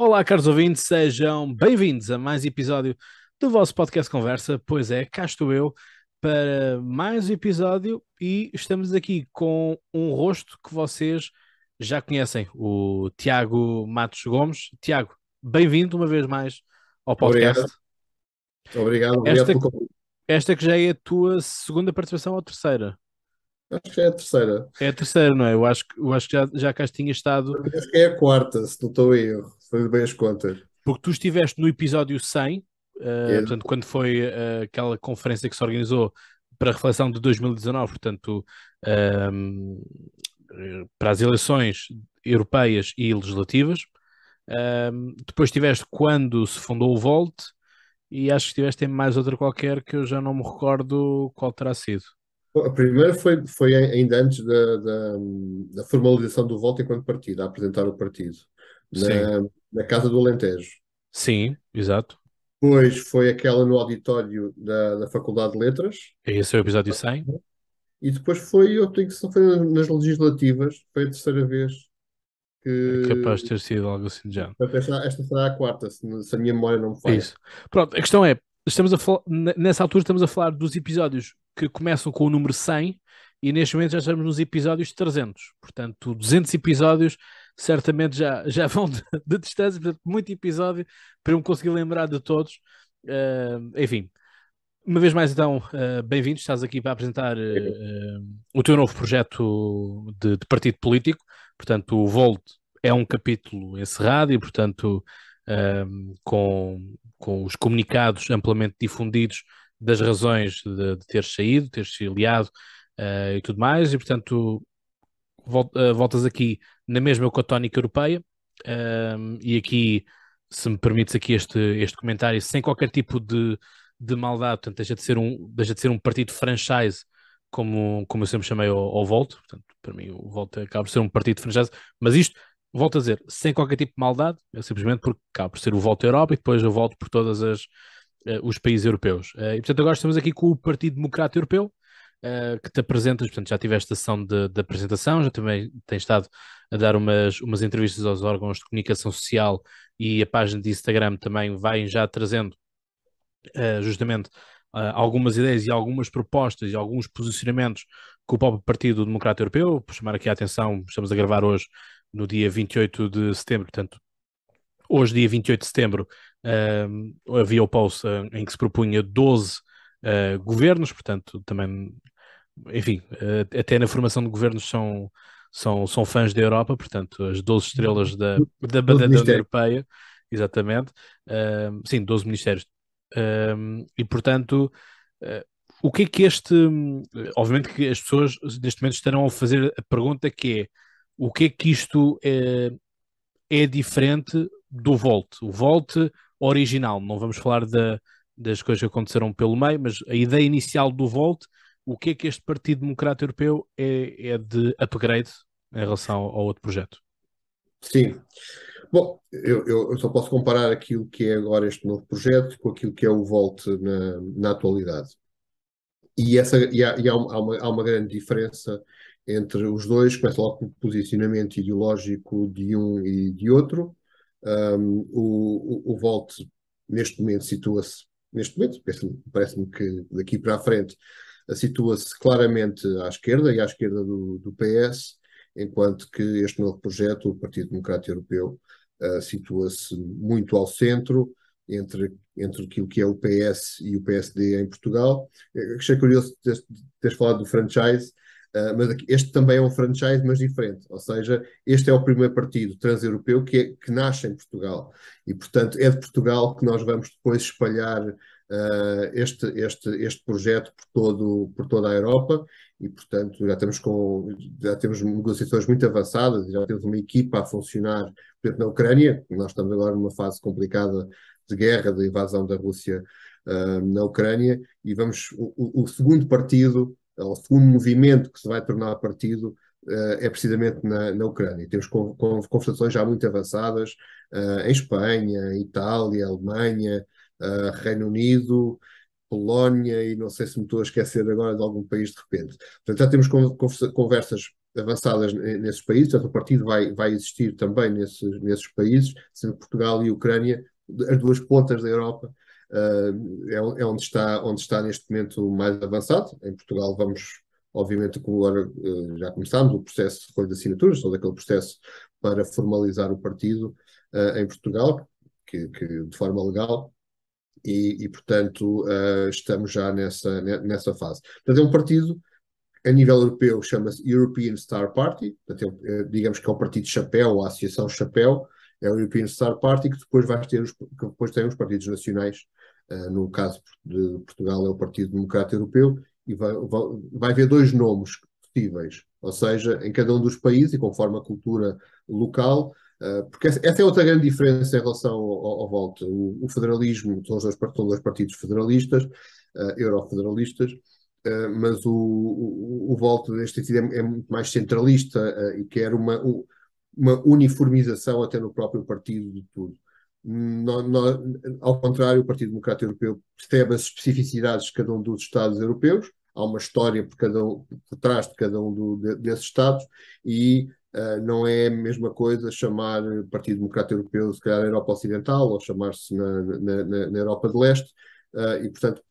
Olá, caros ouvintes, sejam bem-vindos a mais episódio do vosso podcast Conversa. Pois é, cá estou eu para mais um episódio e estamos aqui com um rosto que vocês já conhecem, o Tiago Matos Gomes. Tiago, bem-vindo uma vez mais ao podcast. Obrigado, obrigado, Esta, pelo convite. esta que já é a tua segunda participação ou terceira? Acho que é a terceira. É a terceira, não é? Eu acho, que- eu acho que já, já cá tinha estado, Acho que é a quarta, se não estou em erro. Se Faz bem as contas. porque tu estiveste no episódio 100, eh, É. portanto, quando foi eh, aquela conferência que se organizou para a reflexão de 2019, portanto, ehm, eh, para as eleições europeias e legislativas. Ehm, depois estiveste quando se fundou o Volt e acho que estiveste em mais outra qualquer que eu já não me recordo qual terá sido. A primeira foi, foi ainda antes da, da, da formalização do voto enquanto partido, a apresentar o partido, na, na Casa do Alentejo. Sim, exato. Depois foi aquela no auditório da, da Faculdade de Letras. Esse é o episódio 100. E depois foi, eu tenho que foi nas legislativas, foi a terceira vez que. É capaz de ter sido algo assim já. Esta será a quarta, se, se a minha memória não me falha. Isso. Pronto, a questão é, estamos a falar, nessa altura estamos a falar dos episódios que começam com o número 100 e neste momento já estamos nos episódios 300. Portanto, 200 episódios certamente já, já vão de, de distância, portanto, muito episódio para eu me conseguir lembrar de todos. Ah, enfim, uma vez mais então, ah, bem-vindo, estás aqui para apresentar ah, o teu novo projeto de, de partido político. Portanto, o Volt é um capítulo encerrado e, portanto, com, com os comunicados amplamente difundidos das razões de, de ter saído, ter se aliado ah, e tudo mais, e, portanto, vol- ah, voltas aqui na mesma com a tónica europeia. ahm, e aqui, se me permites aqui este, este comentário, sem qualquer tipo de, de maldade, portanto, deixa de ser um, deixa de ser um partido franchise, como, como eu sempre chamei ao, ao Volt, portanto, para mim o Volt acaba por ser um partido franchise, mas isto, volto a dizer, sem qualquer tipo de maldade, é simplesmente porque acaba por ser o Volta Europa e depois eu volto por todos os países europeus. Eh, e portanto agora estamos aqui com o Partido Democrata Europeu, eh, que te apresentas, portanto já tiveste a sessão de, de apresentação, já também tens estado a dar umas, umas entrevistas aos órgãos de comunicação social e a página de Instagram também vai já trazendo eh, justamente eh, algumas ideias e algumas propostas e alguns posicionamentos que o próprio Partido Democrata Europeu, por chamar aqui a atenção, estamos a gravar hoje no dia 28 de setembro, portanto, hoje, dia 28 de setembro, eh, havia o post eh, em que se propunha 12 eh, governos, portanto, também, enfim, eh, até na formação de governos são, são, são fãs da Europa, portanto, as 12 estrelas da, da bandeira. Europeia, exatamente, sim, 12 ministérios. E portanto, uh, o que é que este. hum, Obviamente que as pessoas neste momento estarão a fazer a pergunta que é o que é que isto é, é diferente do Volt? O Volt original, não vamos falar da- das coisas que aconteceram pelo meio, mas a ideia inicial do Volt, o que é que este Partido Democrata Europeu é, é de upgrade em relação ao outro projeto? Sim. Bom, eu, eu- só posso comparar aquilo que é agora este novo projeto com aquilo que é o Volt na, na atualidade. E, essa, e, há, e há uma- há uma grande diferença entre os dois, começa logo com o posicionamento ideológico de um e de outro. Um, o, o, o Volt, neste momento, situa-se, neste momento, parece-me que daqui para a frente, eh, situa-se claramente à esquerda e à esquerda do, do PS, enquanto que este novo projeto, o Partido Democrata Europeu, eh, situa-se muito ao centro, entre, entre aquilo que é o PS e o PSD em Portugal. Eu achei curioso teres, teres falado do franchise, eh, mas este também é um franchise, mas diferente. Ou seja, este é o primeiro partido transeuropeu que, é- que nasce em Portugal. E, portanto, é de Portugal que nós vamos depois espalhar eh, este, este, este projeto por, todo, por toda a Europa e, portanto, já estamos com já temos negociações muito avançadas já temos uma equipa a funcionar, por exemplo, na Ucrânia. Nós estamos agora numa fase complicada de guerra, de invasão da Rússia ah, na Ucrânia, e vamos o- o segundo partido, ou o segundo movimento que se vai tornar partido ah, é precisamente na, na Ucrânia. Temos con- conversações já muito avançadas ah, em Espanha, Itália, Alemanha, ah, Reino Unido, Polónia e não sei se me estou a esquecer agora de algum país de repente. Portanto, já temos con- conversa- conversas avançadas nesses países, portanto o partido vai, vai existir também nesses, nesses países, sendo Portugal e Ucrânia as duas pontas da Europa, é, é, onde, está, onde está neste momento mais avançado. Em Portugal vamos, obviamente, como agora uh, já começámos, o processo de recolha de assinaturas, todo aquele processo para formalizar o partido uh, em Portugal, que, que, de forma legal, e, e portanto estamos já nessa, nessa fase. Portanto, é um partido a nível europeu chama-se European Star Party, portanto, é, digamos que é o partido chapéu, a associação chapéu, é o European Star Party, que depois vai ter os, que depois tem os partidos nacionais, uh, no caso de Portugal é o Partido Democrata Europeu, e vai, vai, vai haver dois nomes possíveis, ou seja, em cada um dos países, e conforme a cultura local, uh, porque essa, essa, é outra grande diferença em relação ao, ao voto. O, o, federalismo, são dois, dois partidos federalistas, uh, eurofederalistas, mas o, o, o voto neste sentido é, é, muito mais centralista e quer uma, um, uma uniformização até no próprio partido de tudo. No, no, ao contrário, o Partido Democrata Europeu percebe as especificidades de cada um dos Estados europeus, há uma história por, cada um, por trás de cada um do, de, desses Estados e uh, não é a mesma coisa chamar Partido Democrata Europeu, se calhar, Europa Ocidental ou chamar-se na, na, na, Europa de Leste uh, e, portanto,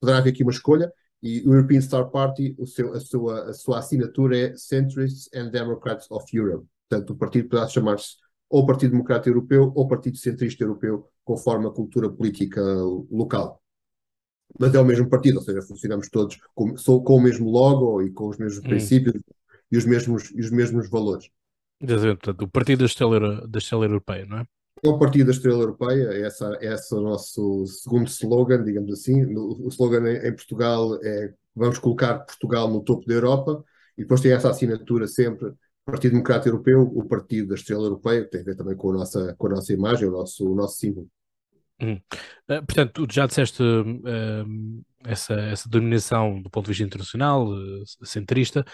poderá haver aqui uma escolha e o European Star Party, o seu, a, sua, a sua assinatura é Centrists and Democrats of Europe. Portanto, o partido poderá chamar-se ou Partido Democrata Europeu ou Partido Centrista Europeu, conforme a cultura política local. Mas é o mesmo partido, ou seja, funcionamos todos com, com o mesmo logo e com os mesmos hum. princípios e os mesmos, e os mesmos valores. Portanto, o Partido da Estrela, da Estrela Europeia, não é? É o Partido da Estrela Europeia, essa, esse é o nosso segundo slogan, digamos assim. O slogan em, em Portugal é vamos colocar Portugal no topo da Europa e depois tem essa assinatura sempre Partido Democrata Europeu, o Partido da Estrela Europeia, que tem a ver também com a nossa, com a nossa imagem, o nosso, o nosso símbolo. Hum. Uh, portanto, já disseste uh, essa, essa dominação do ponto de vista internacional, uh, centrista,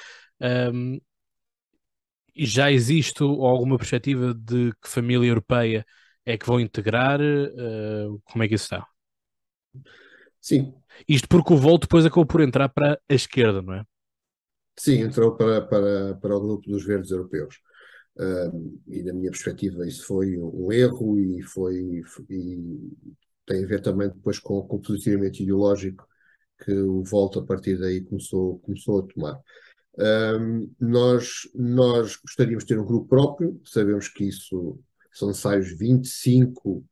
e já existe alguma perspectiva de que família europeia é que vão integrar? como é que isso está? Sim. Isto porque o Volt depois acabou por entrar para a esquerda, não é? Sim, entrou para, para, para o grupo dos verdes europeus. Uh, e na minha perspectiva isso foi um erro e foi e tem a ver também depois com, com o posicionamento ideológico que o Volta a partir daí começou, começou a tomar. Um, nós, nós gostaríamos de ter um grupo próprio, sabemos que isso são necessários 25,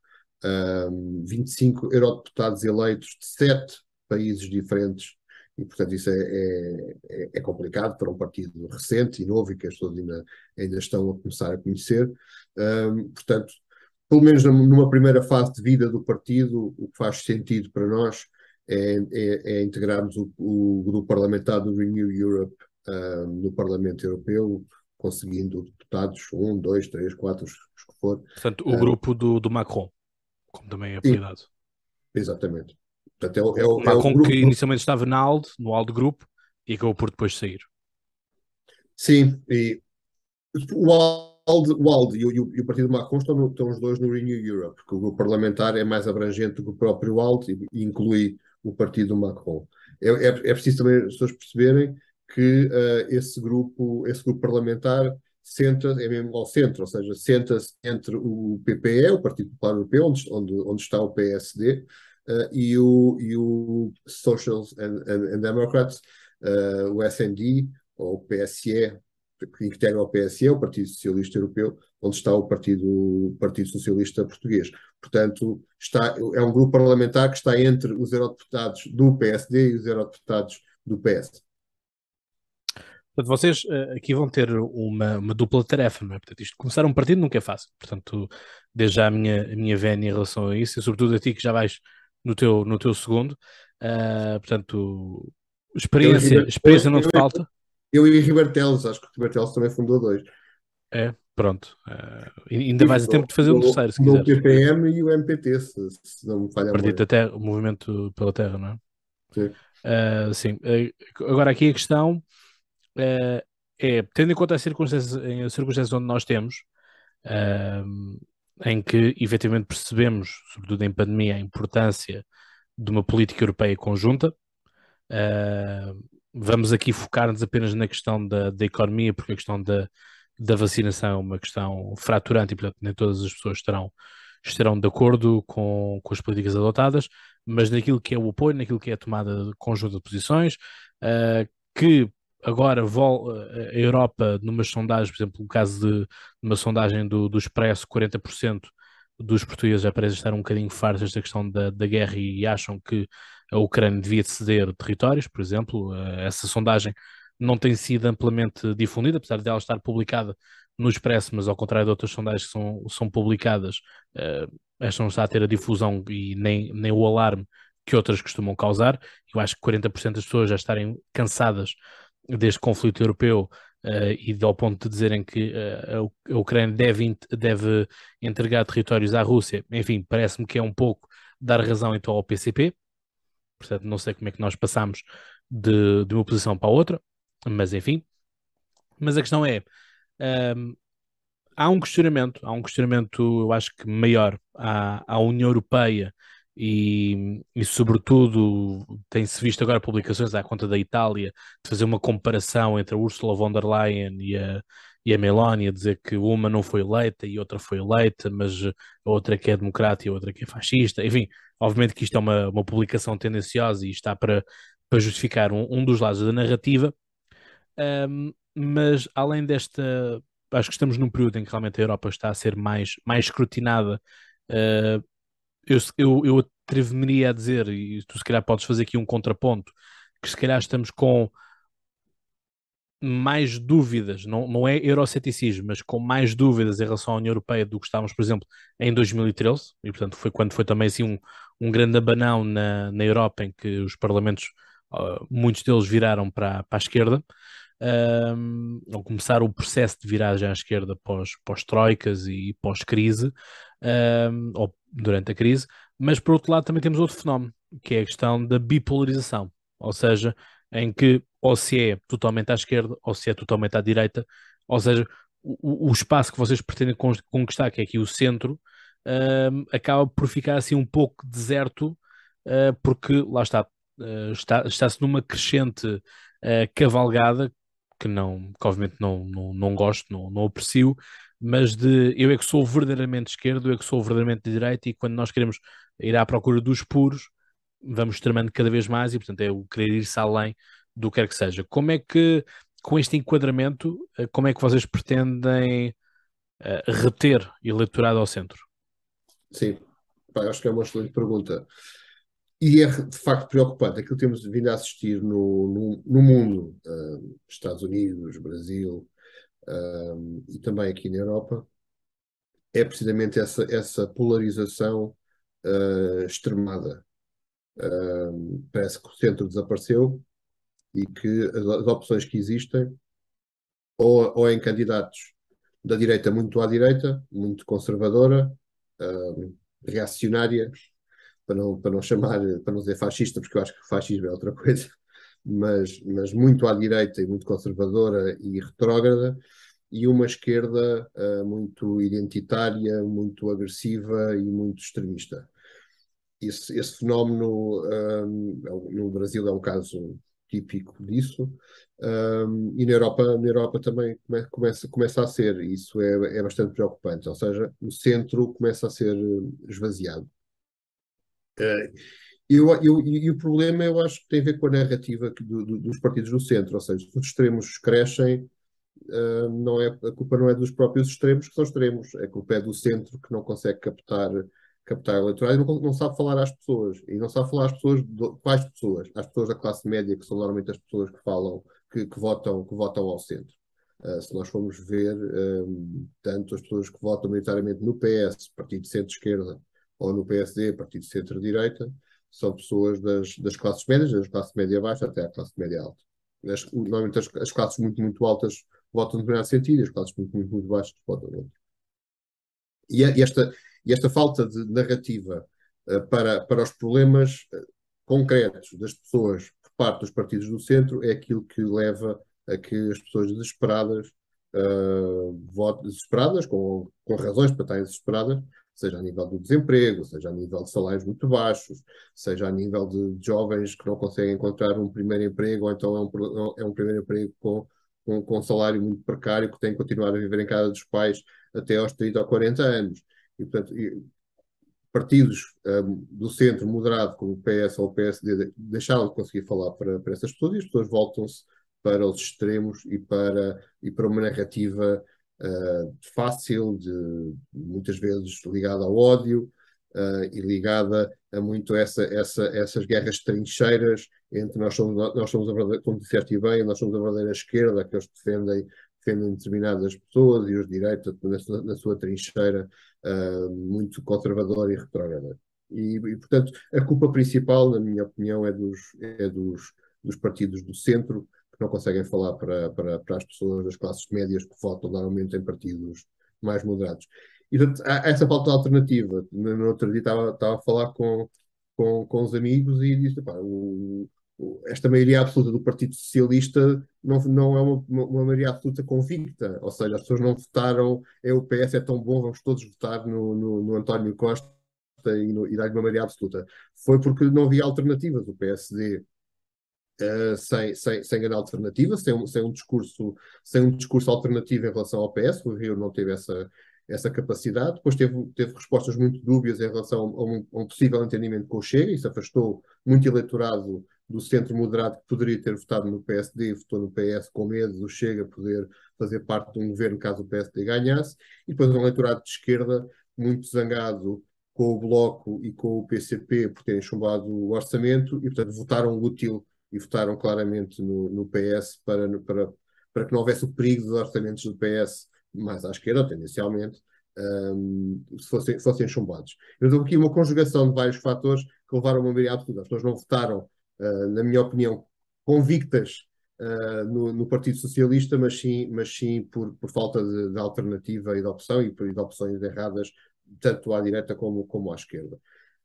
um, 25 eurodeputados eleitos de sete países diferentes e, portanto, isso é, é, é, é, complicado para um partido recente e novo e que as pessoas ainda, ainda estão a começar a conhecer. Um, portanto, pelo menos numa primeira fase de vida do partido, o que faz sentido para nós é, é, é integrarmos o, o, grupo parlamentar do Renew Europe um, no Parlamento Europeu, conseguindo deputados, um, dois, três, quatro, os que for. Portanto, o um, grupo do, do Macron, como também é apelidado. Exatamente. Portanto, é, é, o, é o grupo... que inicialmente estava na ALDE, no ALDE Group, e acabou por depois sair. Sim, e o ALDE, o ALDE e, o, e o Partido Macron estão, no, estão os dois no Renew Europe, porque o grupo parlamentar é mais abrangente do que o próprio ALDE e, inclui o Partido Macron. É, é, é, preciso também as pessoas perceberem que uh, esse, grupo, esse grupo parlamentar senta, é mesmo ao centro, ou seja, senta-se entre o PPE, o Partido Popular Europeu, onde, onde, onde está o PSD, e, o, e o Socials and, and, and Democrats, uh, o SND, ou o PSE, que integra o PSE, o Partido Socialista Europeu, onde está o Partido, Partido Socialista Português. Portanto, está, é um grupo parlamentar que está entre os eurodeputados do PSD e os eurodeputados do PS. Portanto, vocês uh, aqui vão ter uma, uma, dupla tarefa, não é? Portanto, isto, começar um partido nunca é fácil. Portanto, desde já a minha, a minha vénia em relação a isso, e sobretudo a ti que já vais no teu, no teu segundo. Uh, portanto, experiência, eu, experiência não te falta. Eu e Ribertelos, acho que o Ribertelos também fundou dois. É, pronto. Uh, ainda vais a tempo de fazer um terceiro, se quiser. O PPM e o MPT, se, se não me falha Partido Terra, o movimento pela Terra, não é? Sim. Uh, sim. agora aqui a questão é, tendo em conta as circunstâncias, as circunstâncias onde nós temos, em que efetivamente percebemos, sobretudo em pandemia, a importância de uma política europeia conjunta. Uh, vamos aqui focar-nos apenas na questão da, da economia, porque a questão da, da vacinação é uma questão fraturante e, portanto, nem todas as pessoas estarão, estarão de acordo com, com as políticas adotadas, mas naquilo que é o apoio, naquilo que é a tomada de conjunto de posições, uh, que agora a Europa, numas sondagens, por exemplo, no caso de uma sondagem do, do Expresso, 40% dos portugueses já parecem estar um bocadinho fartos desta questão da, da guerra e acham que a Ucrânia devia ceder territórios, por exemplo. Eh, essa sondagem não tem sido amplamente difundida, apesar de ela estar publicada no Expresso, mas ao contrário de outras sondagens que são, são publicadas, uh, esta não está a ter a difusão e nem, nem o alarme que outras costumam causar. Eu acho que 40% das pessoas já estarem cansadas deste conflito europeu uh, e ao ponto de dizerem que uh, a Ucrânia deve, deve entregar territórios à Rússia, enfim, parece-me que é um pouco dar razão então ao PCP. Portanto, não sei como é que nós passamos de, de uma posição para a outra, mas enfim. Mas a questão é, um, ehm, há um questionamento, há um questionamento, eu acho que maior à, à União Europeia e, e sobretudo tem-se visto agora publicações à conta da Itália de fazer uma comparação entre a Ursula von der Leyen e a, e a Meloni, dizer que uma não foi eleita e outra foi eleita, mas a outra que é democrata e a outra que é fascista. Enfim, obviamente que isto é uma, uma publicação tendenciosa e está para, para justificar um, um dos lados da narrativa, um, mas além desta, acho que estamos num período em que realmente a Europa está a ser mais, mais escrutinada uh, eu, eu, eu atreveria a dizer, e tu se calhar podes fazer aqui um contraponto, que se calhar estamos com mais dúvidas, não, não é euroceticismo, mas com mais dúvidas em relação à União Europeia do que estávamos, por exemplo, em 2013, e portanto foi quando foi também assim um, um grande abanão na, na Europa em que os parlamentos, uh, muitos deles viraram para, para a esquerda, um, ou começar o processo de viragem à esquerda pós, pós-troicas e pós-crise, ou durante a crise, mas por outro lado também temos outro fenómeno, que é a questão da bipolarização, ou seja, em que ou se é totalmente à esquerda ou se é totalmente à direita, ou seja, o, o espaço que vocês pretendem conquistar, que é aqui o centro, acaba por ficar assim um pouco deserto, uh, porque lá está, uh, está, está-se numa crescente uh, cavalgada que não, que obviamente não, não, não gosto, não, não aprecio, mas de eu é que sou verdadeiramente esquerdo, eu é que sou verdadeiramente de direita, e quando nós queremos ir à procura dos puros, vamos tramando cada vez mais, e portanto é o querer ir-se além do que quer que seja. Como é que, com este enquadramento, eh, como é que vocês pretendem uh, reter eleitorado ao centro? Sim, Pá, acho que é uma excelente pergunta. E é de facto preocupante aquilo que temos vindo a assistir no, no, no mundo, uh, Estados Unidos, Brasil uh, e também aqui na Europa, é precisamente essa, essa polarização uh, extremada. parece que o centro desapareceu e que as, as opções que existem, ou, ou em candidatos da direita muito à direita, muito conservadora, reacionária, para não, para não chamar, para não dizer fascista, porque eu acho que fascismo é outra coisa, mas, mas muito à direita e muito conservadora e retrógrada, e uma esquerda uh, muito identitária, muito agressiva e muito extremista. Esse, esse fenómeno um, é no Brasil é um caso típico disso, um, e na Europa, na Europa também come, começa, começa a ser, isso é, é bastante preocupante, ou seja, o centro começa a ser esvaziado. Uh, eu, eu, e o problema eu acho que tem a ver com a narrativa do, do, dos partidos do centro, ou seja, se os extremos crescem, uh, não é, a culpa não é dos próprios extremos que são extremos, a culpa é do centro que não consegue captar, captar eleitorais e não, não sabe falar às pessoas. E não sabe falar às pessoas, quais pessoas? Às pessoas da classe média, que são normalmente as pessoas que falam, que, que votam, que votam ao centro. Uh, se nós formos ver, um, tanto as pessoas que votam maioritariamente no PS, partido de centro-esquerda, ou no PSD, partido centro-direita, são pessoas das, das classes médias, das classes média baixa até à classe média alta. As, normalmente as, as, classes muito, muito altas votam no determinado sentido, as classes muito, muito, muito baixas votam outro. E, e, esta, e esta falta de narrativa uh, para, para os problemas uh, concretos das pessoas por parte dos partidos do centro é aquilo que leva a que as pessoas desesperadas, uh, votem, desesperadas, com, com razões para estarem desesperadas, seja a nível do desemprego, seja a nível de salários muito baixos, seja a nível de jovens que não conseguem encontrar um primeiro emprego, ou então é um, é um primeiro emprego com, com, com um salário muito precário, que tem que continuar a viver em casa dos pais até aos 30 ou 40 anos. E, portanto, partidos um, do centro moderado, como o PS ou o PSD, deixaram de conseguir falar para, para essas pessoas e as pessoas voltam-se para os extremos e para, e para uma narrativa uh, fácil, de, muitas vezes ligada ao ódio uh, e ligada a muito essa, essa, essas guerras trincheiras entre nós somos, nós somos a verdadeira, como disseste bem, nós somos a verdadeira esquerda, aqueles que defendem defendem determinadas pessoas e os direitos na sua, na sua trincheira uh, muito conservadora e retrógrada. E, e, portanto, a culpa principal, na minha opinião, é dos, é dos, dos partidos do centro que não conseguem falar para, para, para as pessoas das classes médias que votam normalmente em partidos mais moderados. E portanto, há essa falta de alternativa. No, outro dia estava, estava a falar com, com, com os amigos e disse: pá, o, esta maioria absoluta do Partido Socialista não, não é uma, uma, maioria absoluta convicta, ou seja, as pessoas não votaram, é o PS é tão bom, vamos todos votar no, no, no António Costa e, e dar-lhe uma maioria absoluta. Foi porque não havia alternativas. O PSD, uh, eh, sem, sem, sem grande alternativa, sem um, sem, um discurso, sem um discurso alternativo em relação ao PS, o Rio não teve essa, essa capacidade. Depois teve, teve respostas muito dúbias em relação a um, a um possível entendimento com o Chega, isso afastou muito eleitorado do centro moderado que poderia ter votado no PSD votou no PS com medo do Chega poder fazer parte de um governo caso o PSD ganhasse, e depois um eleitorado de esquerda muito zangado com o Bloco e com o PCP por terem chumbado o orçamento e, portanto, votaram útil e votaram claramente no, no PS para, para, para que não houvesse o perigo dos orçamentos do PS mais à esquerda, tendencialmente, um, se fossem, fossem chumbados. Então, aqui uma conjugação de vários fatores que levaram a uma maioria absoluta. As pessoas não votaram uh, na minha opinião, convictas uh, no, no, Partido Socialista, mas sim, mas sim por, por falta de, de, alternativa e de opção e por de opções erradas, tanto à direita como, como à esquerda.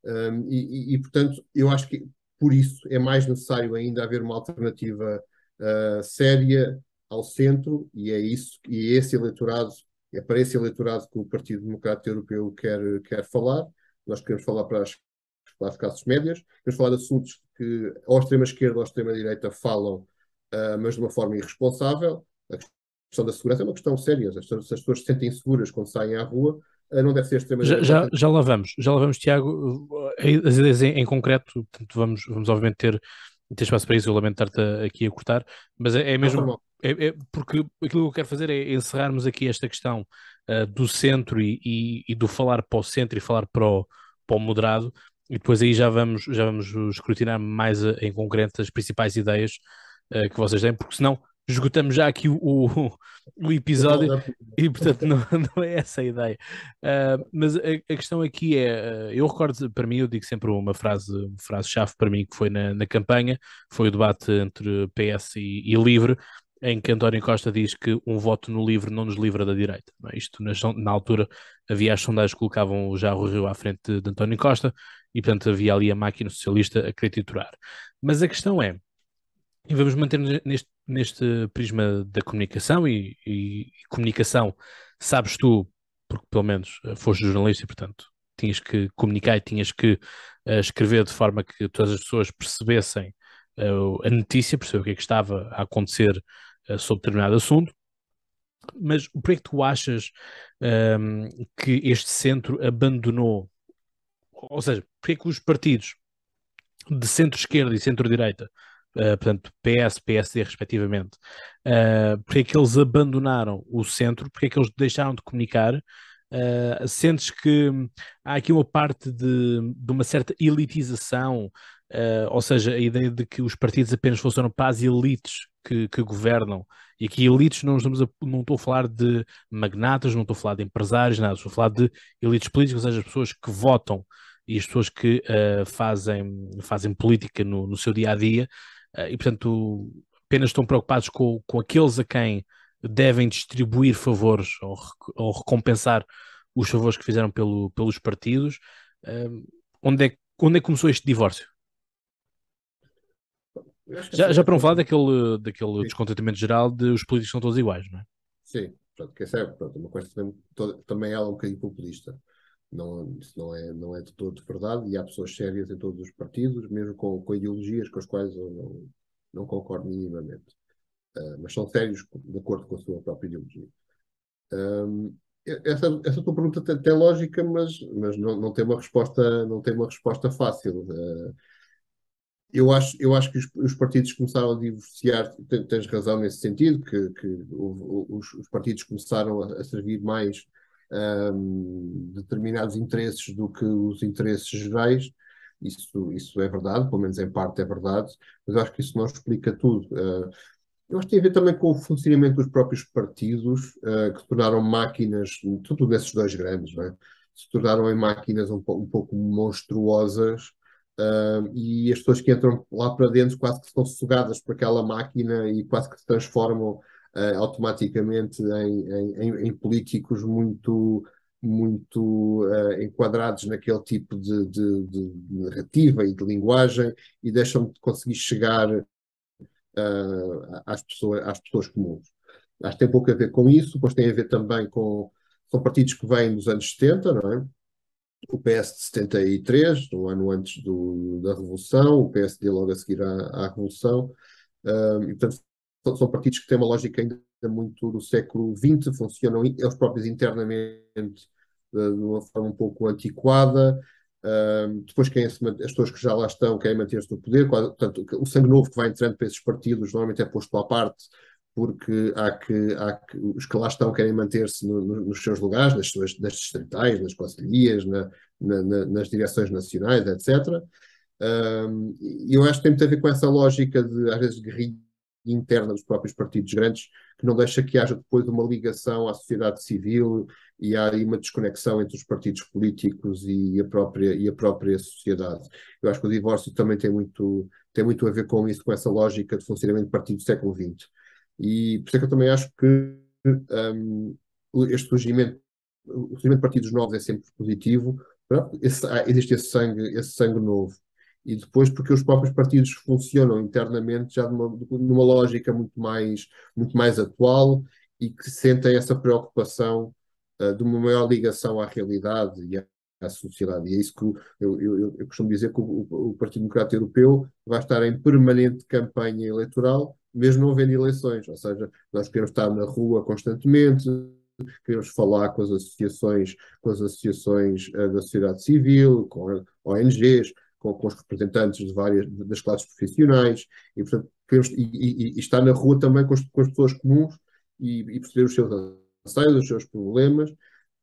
Um, e, e, portanto, eu acho que por isso é mais necessário ainda haver uma alternativa uh, séria ao centro, e é isso, e esse eleitorado, é para esse eleitorado que o Partido Democrático Europeu quer, quer falar. Nós queremos falar para as para as classes médias. Vamos falar de assuntos que ou a extrema-esquerda ou a extrema-direita falam, uh, mas de uma forma irresponsável. A questão da segurança é uma questão séria. Se as, pessoas se sentem seguras quando saem à rua, uh, não deve ser extrema-direita. Já, já, já lá vamos, já lá vamos, Tiago. As ideias em, em concreto, portanto, vamos, vamos obviamente ter, ter espaço para isso, eu lamento estar-te aqui a cortar, mas é, é mesmo. É, é, porque aquilo que eu quero fazer é encerrarmos aqui esta questão uh, do centro e, e, e, do falar para o centro e falar para o, para o moderado, e depois aí já vamos, já vamos escrutinar mais a, em concreto as principais ideias uh, que vocês têm, porque senão esgotamos já aqui o, o, o episódio e portanto não, não é essa a ideia. Uh, mas a, a, questão aqui é, uh, eu recordo para mim, eu digo sempre uma frase, uma frase-chave para mim que foi na, na campanha, foi o debate entre PS e, e Livre, em que António Costa diz que um voto no livre não nos livra da direita. É? Isto, na, na, altura, havia as sondagens que colocavam já o Rio à frente de, de, António Costa e, portanto, havia ali a máquina socialista a querer titular. Mas a questão é, e vamos manter neste, neste prisma da comunicação e, e, comunicação, sabes tu, porque pelo menos eh, foste jornalista e, portanto, tinhas que comunicar e tinhas que uh, escrever de forma que todas as pessoas percebessem uh, a notícia, perceber o que é que estava a acontecer uh, sobre determinado assunto. Mas que é que tu achas um, que este centro abandonou? Ou seja, porque é que os partidos de centro-esquerda e centro-direita, uh, portanto PS, PSD respectivamente, uh, porque é que eles abandonaram o centro, porque é que eles deixaram de comunicar? Uh, sentes que há aqui uma parte de, de uma certa elitização? Uh, ou seja, a ideia de que os partidos apenas funcionam para as elites que, que governam, e aqui elites não, estamos a, não estou a falar de magnatas, não estou a falar de empresários, nada, estou a falar de elites políticas, ou seja, as pessoas que votam e as pessoas que uh, fazem, fazem política no, no seu dia a dia, e portanto apenas estão preocupados com, com aqueles a quem devem distribuir favores ou, ou recompensar os favores que fizeram pelo, pelos partidos. onde, é, onde é que começou este divórcio? Já, já para não falar daquele, daquele descontentamento geral de os políticos são todos iguais, não é? Sim, pronto, que essa é pronto, uma coisa também, toda, também ela é um bocadinho populista. Não, isso não é, não é de todo verdade e há pessoas sérias em todos os partidos, mesmo com, com ideologias com as quais eu não, não concordo minimamente. Uh, mas são sérios de acordo com a sua própria ideologia. Um, essa, essa tua pergunta tem, tem, lógica, mas, mas não, não, tem uma resposta, não tem uma resposta fácil. Uh, eu acho, eu acho que os, os, partidos começaram a divorciar, tens razão nesse sentido, que, que os, os, partidos começaram a, a servir mais um, determinados interesses do que os interesses gerais. Isso, isso é verdade, pelo menos em parte é verdade, mas acho que isso não explica tudo. Uh, eu acho que tem a ver também com o funcionamento dos próprios partidos, uh, que se tornaram máquinas, tudo desses dois grandes, é? se tornaram em máquinas um, um pouco monstruosas, uh, e as pessoas que entram lá para dentro quase que são sugadas por aquela máquina e quase que se transformam uh, automaticamente em, em, em, políticos muito muito uh, enquadrados naquele tipo de, de, de, narrativa e de linguagem e deixam de conseguir chegar uh, às, pessoas, às pessoas comuns. Acho que tem pouco a ver com isso, depois tem a ver também com. São partidos que vêm dos anos 70, não é? O PS de 73, um ano antes do, da Revolução, o PSD logo a seguir à, à Revolução. Uh, e, portanto, são partidos que têm uma lógica ainda muito do século XX, funcionam eles próprios internamente de uma forma um pouco antiquada. Uh, depois, quem é as pessoas que já lá estão querem manter-se no poder. Portanto, o sangue novo que vai entrando para esses partidos normalmente é posto à parte, porque há que, há que os que lá estão querem manter-se no, no, nos seus lugares, nas suas nas distritais, nas conselherias, na, na, nas direções nacionais, etc. E eu acho que tem muito a ver com essa lógica de, às vezes, guerrilha interna dos próprios partidos grandes, que não deixa que haja depois uma ligação à sociedade civil e há uma desconexão entre os partidos políticos e a própria, e a própria sociedade. Eu acho que o divórcio também tem muito, tem muito a ver com isso, com essa lógica de funcionamento do partido do século XX. E por isso é que eu também acho que um, este surgimento, o surgimento de partidos novos é sempre positivo, esse, existe esse sangue, esse sangue novo e depois porque os próprios partidos funcionam internamente já numa, numa lógica muito mais, muito mais atual e que sentem essa preocupação uh, de uma maior ligação à realidade e à, à sociedade. E é isso que eu, eu, eu costumo dizer que o, o, Partido Democrata Europeu vai estar em permanente campanha eleitoral, mesmo não havendo eleições. Ou seja, nós queremos estar na rua constantemente, queremos falar com as associações, com as associações uh, da sociedade civil, com ONGs, com, com, os representantes de várias das classes profissionais e, portanto, queremos, e, e, e estar na rua também com as, com as pessoas comuns e, e, perceber os seus anseios, os seus problemas,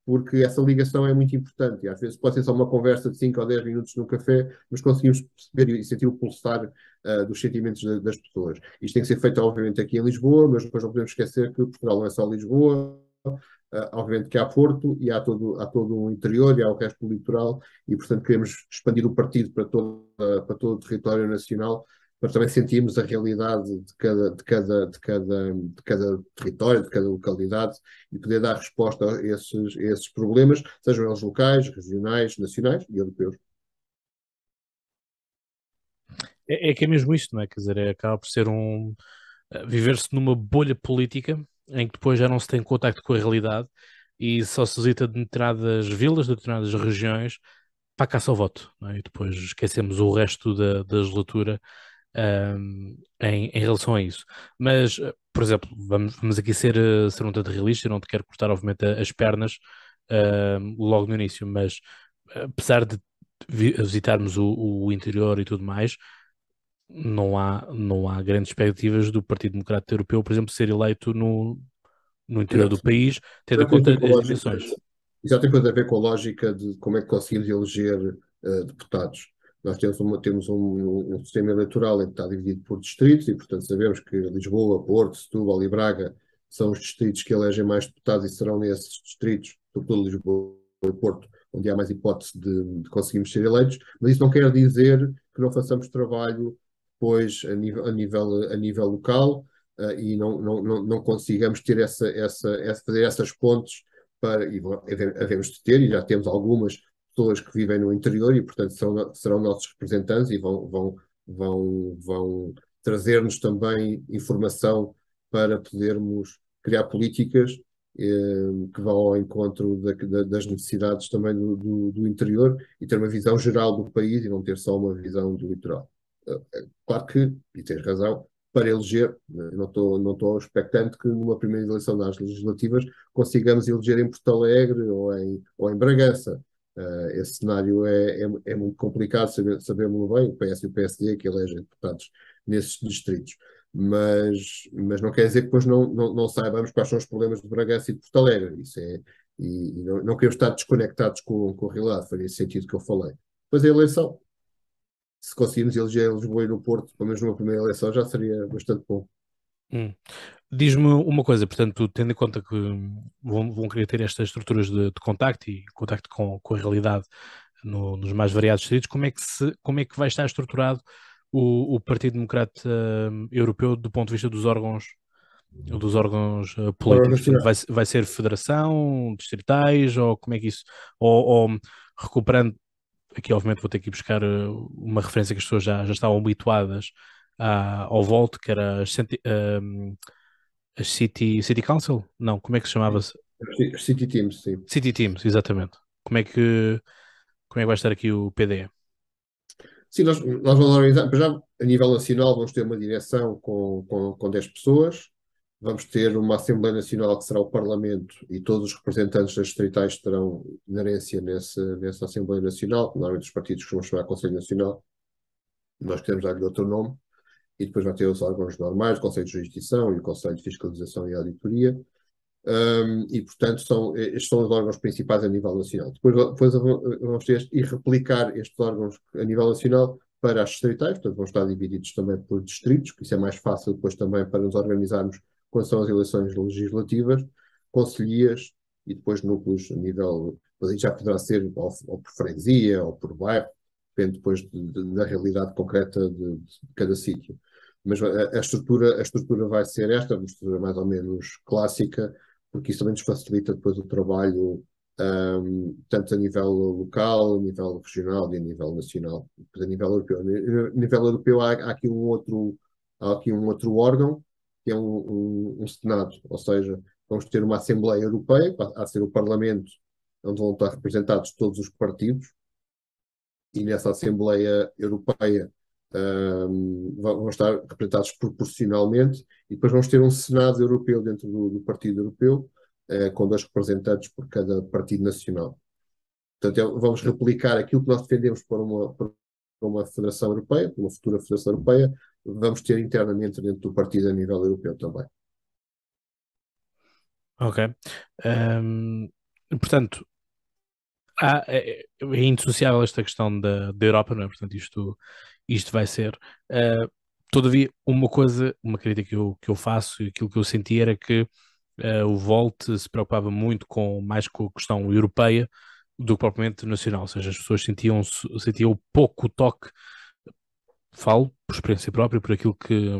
porque essa ligação é muito importante. E às vezes pode ser só uma conversa de 5 ou 10 minutos no café, mas conseguimos perceber e sentir o pulsar uh, dos sentimentos das pessoas. Isto tem que ser feito, obviamente, aqui em Lisboa, mas depois não podemos esquecer que Portugal não é só Lisboa, obviamente que há Porto e há todo, há todo o interior e há o resto do litoral e, portanto, queremos expandir o partido para todo, para todo o território nacional para também sentirmos a realidade de cada, de, cada, de, cada, de cada território, de cada localidade e poder dar resposta a esses, a esses problemas, sejam eles locais, regionais, nacionais e europeus. É, é que é mesmo isto, não é? Quer dizer, é, acaba por ser um. Eh, viver-se numa bolha política em que depois já não se tem contacto com a realidade e só se visita de determinadas vilas, de determinadas regiões, para caça ao voto. É? E depois esquecemos o resto da, da legislatura um, em, em, relação a isso. Mas, por exemplo, vamos, vamos aqui ser, ser um tanto realista, eu não te quero cortar, obviamente, as pernas um, logo no início, mas apesar de visitarmos o, o interior e tudo mais, não há, não há grandes expectativas do Partido Democrata Europeu, por exemplo, ser eleito no, no interior do país, tendo em conta as dimensões. Já tem coisa a ver com a lógica de como é que conseguimos eleger uh, deputados. Nós temos, uma, temos um, um, sistema eleitoral em que está dividido por distritos e, portanto, sabemos que Lisboa, Porto, Setúbal e Braga são os distritos que elegem mais deputados e serão nesses distritos, sobretudo Lisboa e Porto, onde há mais hipótese de, de conseguirmos ser eleitos, mas isso não quer dizer que não façamos trabalho depois a nível, a nível, a nível local uh, e não, não, não, não, consigamos ter essa, essa, essa, fazer essas pontes para, e havemos de ter, e já temos algumas pessoas que vivem no interior e, portanto, serão, serão nossos representantes e vão, vão, vão, vão trazer-nos também informação para podermos criar políticas eh, que vão ao encontro da, da, das necessidades também do, do, do, interior e ter uma visão geral do país e não ter só uma visão do litoral. Eh, claro que, e tens razão, para eleger, não estou não estou expectante que numa primeira eleição das legislativas consigamos eleger em Porto Alegre ou em, ou em Bragança. Uh, esse cenário é, é, é, muito complicado, sabemos bem, o PS e o PSD que elegem deputados nesses distritos. Mas, mas não quer dizer que depois não, não, não saibamos quais são os problemas de Bragança e de Porto Alegre. Isso é, e, e não, não queremos estar desconectados com, com a realidade, faria sentido que eu falei. Depois a eleição, se conseguirmos eleger Lisboa e no Porto, pelo menos numa primeira eleição, já seria bastante bom. Hum. Diz-me uma coisa, portanto, tendo em conta que vão, vão querer ter estas estruturas de, de contacto e contacto com, com a realidade no, nos mais variados distritos, como é que, se, como é que vai estar estruturado o, o Partido Democrata uh, Europeu do ponto de vista dos órgãos dos órgãos uh, políticos? Vai, vai ser federação, distritais, ou como é que isso? Ou, ou recuperando aqui obviamente vou ter que buscar eh, uma referência que as pessoas já, já estavam habituadas à, ao Volt, que era as, um, as City, City Council? Não, como é que se chamava-se? City Teams, sim. City Teams, exatamente. Como é que, como é que vai estar aqui o PDE? Sim, nós, nós vamos organizar, já a nível nacional vamos ter uma direção com, com, com 10 pessoas, Vamos ter uma Assembleia Nacional que será o Parlamento e todos os representantes das distritais terão inerência nesse, nessa Assembleia Nacional, normalmente os partidos costumam chamar Conselho Nacional, nós queremos dar-lhe outro nome, e depois vai ter os órgãos normais, o Conselho de Jurisdição e o Conselho de Fiscalização e Auditoria, um, e portanto são, estes são os órgãos principais a nível nacional. Depois, depois vamos ter e replicar estes órgãos a nível nacional para as distritais, portanto vão estar divididos também por distritos, que isso é mais fácil depois também para nos organizarmos quando são as eleições legislativas, conselhias e depois núcleos a nível, já poderá ser ou, ou por freguesia ou por bairro, depende depois de, de, da realidade concreta de, de cada sítio. Mas a, a, estrutura, a estrutura vai ser esta, uma estrutura mais ou menos clássica, porque isso também nos facilita depois o trabalho um, tanto a nível local, a nível regional e a nível nacional, a nível europeu. A nível europeu há, há aqui um outro há aqui um outro órgão que é um, um, um, Senado, ou seja, vamos ter uma Assembleia Europeia, a ser o Parlamento, onde vão estar representados todos os partidos, e nessa Assembleia Europeia um, vão estar representados proporcionalmente, e depois vamos ter um Senado Europeu dentro do, do Partido Europeu, uh, com dois representantes por cada partido nacional. Portanto, é, vamos replicar aquilo que nós defendemos para uma, para uma Federação Europeia, para uma futura Federação Europeia, vamos ter internamente dentro do partido a nível europeu também. Ok. Um, portanto, há, é, é, indissociável esta questão da, da Europa, não é? Portanto, isto, isto vai ser. Uh, todavia, uma coisa, uma crítica que eu, que eu faço e aquilo que eu senti era que uh, o Volt se preocupava muito com mais com a questão europeia do que propriamente nacional, ou seja, as pessoas sentiam, sentiam pouco toque falo por experiência própria, por aquilo que,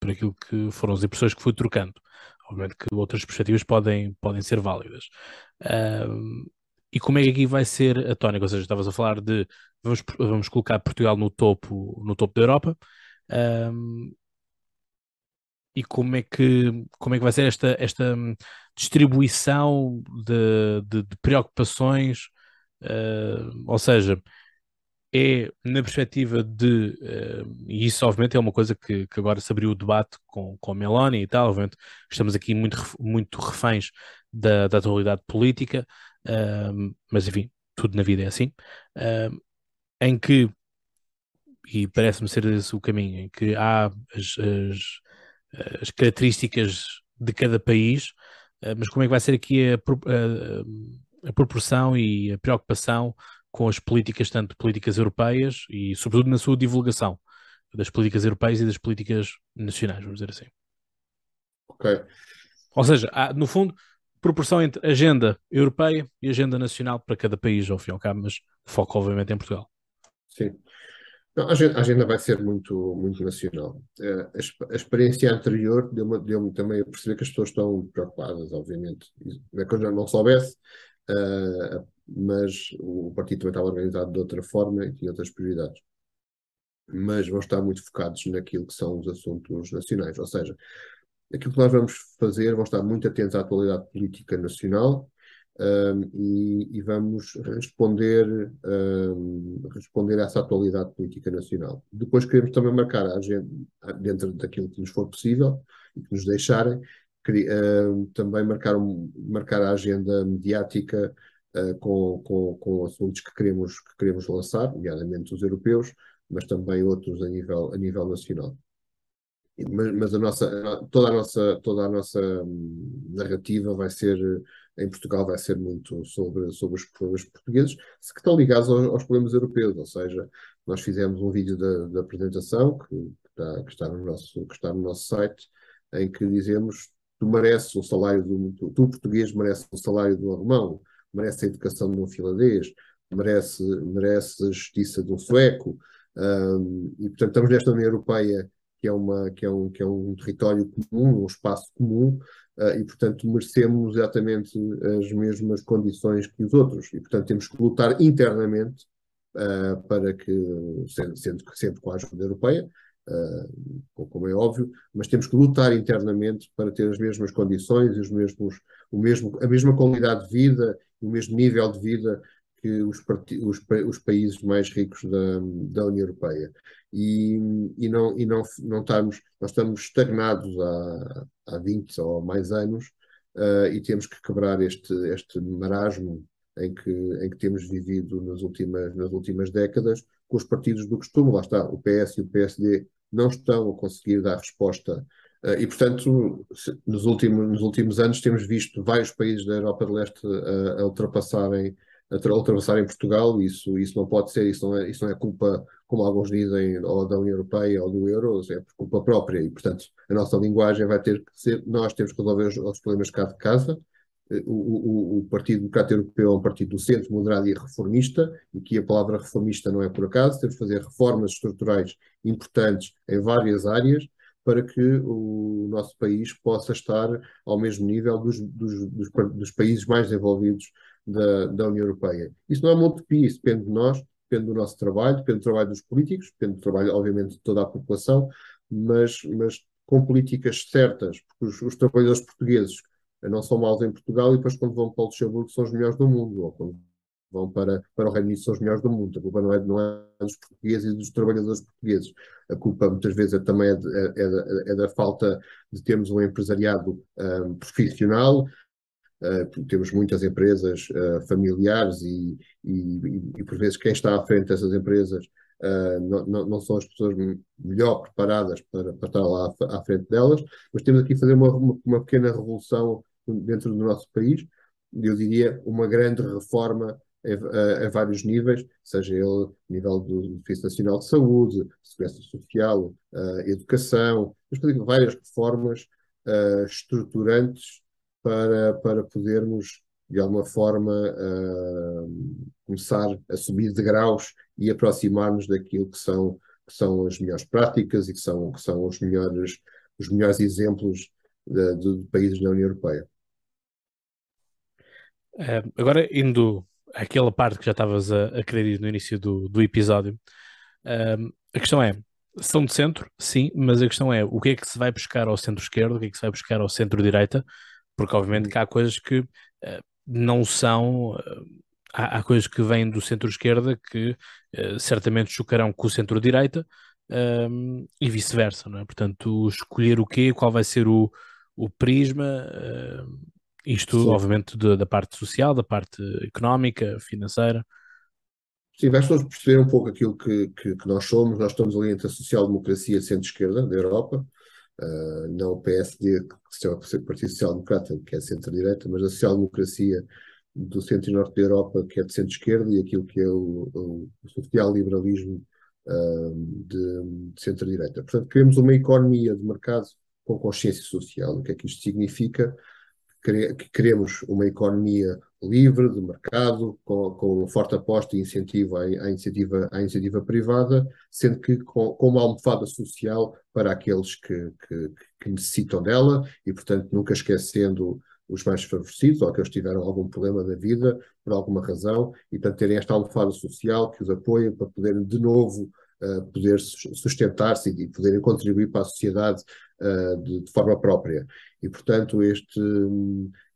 por aquilo que foram as impressões que fui trocando. Obviamente que outras perspectivas podem, podem ser válidas. Um, e como é que aqui vai ser a tónica? Ou seja, estavas a falar de vamos, vamos colocar Portugal no topo, no topo da Europa. Um, e como é que, como é que vai ser esta, esta distribuição de, de, de preocupações? Uh, ou seja, é na perspectiva de, uh, e isso obviamente é uma coisa que, que, agora se abriu o debate com, com a Meloni e tal, obviamente estamos aqui muito, muito reféns da, da atualidade política, uh, mas enfim, tudo na vida é assim, em que, e parece-me ser esse o caminho, em que há as, as, as características de cada país, mas como é que vai ser aqui a, a, a proporção e a preocupação com as políticas, tanto políticas europeias e, sobretudo, na sua divulgação das políticas europeias e das políticas nacionais, vamos dizer assim. Ok. Ou seja, há, no fundo, proporção entre agenda europeia e agenda nacional para cada país, ao fim e ao cabo, mas foco, obviamente, em Portugal. Sim. Não, a, agenda, vai ser muito, muito nacional. Uh, a, experiência anterior deu-me deu também a perceber que as pessoas estão preocupadas, obviamente. Não é que eu já não soubesse, uh, mas o partido também estava organizado de outra forma e tinha outras prioridades. Mas vão estar muito focados naquilo que são os assuntos nacionais, ou seja, aquilo que nós vamos fazer, vamos estar muito atentos à atualidade política nacional um, e, e, vamos responder, um, responder a essa atualidade política nacional. Depois queremos também marcar a agenda, dentro daquilo que nos for possível e que nos deixarem, uh, também marcar, um, marcar a agenda mediática uh, com, com, com assuntos que queremos, que queremos lançar, nomeadamente os europeus, mas também outros a nível, a nível nacional. Mas, mas, a nossa, toda a nossa, toda a nossa hum, narrativa vai ser, em Portugal, vai ser muito sobre, sobre os problemas portugueses, que estão ligados aos, aos problemas europeus, ou seja, nós fizemos um vídeo da, apresentação que, que, está, que, está no nosso, que está no nosso site, em que dizemos tu mereces um salário do tu, tu português mereces um salário do alemão, merece a educação de um finlandês, merece, merece a justiça de um sueco, um, e portanto estamos nesta União Europeia que é, uma, que é, um, que é um território comum, um espaço comum, uh, e portanto merecemos exatamente as mesmas condições que os outros, e portanto temos que lutar internamente uh, para que, sendo, sendo que sempre com a ajuda europeia, uh, como é óbvio, mas temos que lutar internamente para ter as mesmas condições, os mesmos, o mesmo, a mesma qualidade de vida, o mesmo nível de vida que os, os, os países mais ricos da, da União Europeia. E, e, não, e não, não estamos, nós estamos estagnados há, há 20 ou mais anos uh, e temos que quebrar este, este marasmo em que, em que temos vivido nas últimas, nas últimas décadas com os partidos do costume. Lá está, o PS e o PSD não estão a conseguir dar resposta. Uh, e, portanto, nos últimos, nos últimos anos temos visto vários países da Europa de Leste a ultrapassarem a ultrapassar em Portugal, isso, isso não pode ser, isso não, é, isso não é culpa, como alguns dizem, ou da União Europeia ou do euro, é por culpa própria, e portanto a nossa linguagem vai ter que ser, nós temos que resolver os, problemas cá de casa, eh, o, o, o, Partido Democrata Europeu é um partido do centro, moderado e reformista, e que a palavra reformista não é por acaso, temos que fazer reformas estruturais importantes em várias áreas, para que o nosso país possa estar ao mesmo nível dos, dos, dos, dos países mais desenvolvidos da, da União Europeia. Isso não é uma utopia, isso depende de nós, depende do nosso trabalho, depende do trabalho dos políticos, depende do trabalho, obviamente, de toda a população, mas, mas com políticas certas, porque os, os trabalhadores portugueses não são maus em Portugal e depois quando vão para o Luxemburgo são os melhores do mundo, ou quando vão para, para o Reino Unido são os melhores do mundo. A culpa não é, não é dos portugueses e dos trabalhadores portugueses. A culpa muitas vezes é, também é, de, é, é, é, da, falta de termos um empresariado um, profissional, Uh, temos muitas empresas uh, familiares e, e, e, por vezes quem está à frente dessas empresas uh, não, não, não, são as pessoas melhor preparadas para, para estar lá à, à, frente delas, mas temos aqui a fazer uma, uma, uma, pequena revolução dentro do nosso país, eu diria uma grande reforma a, a, vários níveis, seja ele nível do Serviço Nacional de Saúde, Segurança Social, Educação, várias reformas estruturantes para, para podermos, de alguma forma, uh, começar a subir de graus e aproximar-nos daquilo que são, que são as melhores práticas e que são, que são os, melhores, os melhores exemplos de, de, de países da União Europeia. Uh, agora, indo àquela parte que já estavas a, a querer ir no início do, do episódio, uh, a questão é: são de centro, sim, mas a questão é o que é que se vai buscar ao centro-esquerdo, o que é que se vai buscar ao centro-direita, porque obviamente que há coisas que uh, não são. Uh, há, há, coisas que vêm do centro-esquerda que uh, certamente chocarão com o centro-direita ehm, e vice-versa, não é? Portanto, escolher o quê, qual vai ser o, o prisma, isto Sim. obviamente de, da parte social, da parte económica, financeira. Sim, vais todos perceber um pouco aquilo que, que, que, nós somos. Nós estamos ali entre a social-democracia e centro-esquerda da Europa uh, não o PSD, que é o Partido Social Democrata, que é centro-direita, mas a social-democracia do centro e norte da Europa, que é de centro-esquerda, e aquilo que é o, o, social-liberalismo uh, de, de centro-direita. Portanto, queremos uma economia de mercado com consciência social. O que é que isto significa? que queremos uma economia livre, de mercado, com, com forte aposta e incentivo à, à, iniciativa, à iniciativa privada, sendo que com, com uma almofada social para aqueles que, que, que, necessitam dela e, portanto, nunca esquecendo os mais favorecidos ou aqueles que tiveram algum problema da vida por alguma razão e, portanto, terem esta almofada social que os apoia para poderem de novo uh, poder sustentar-se e poderem contribuir para a sociedade uh, de, de, forma própria. E, portanto, este,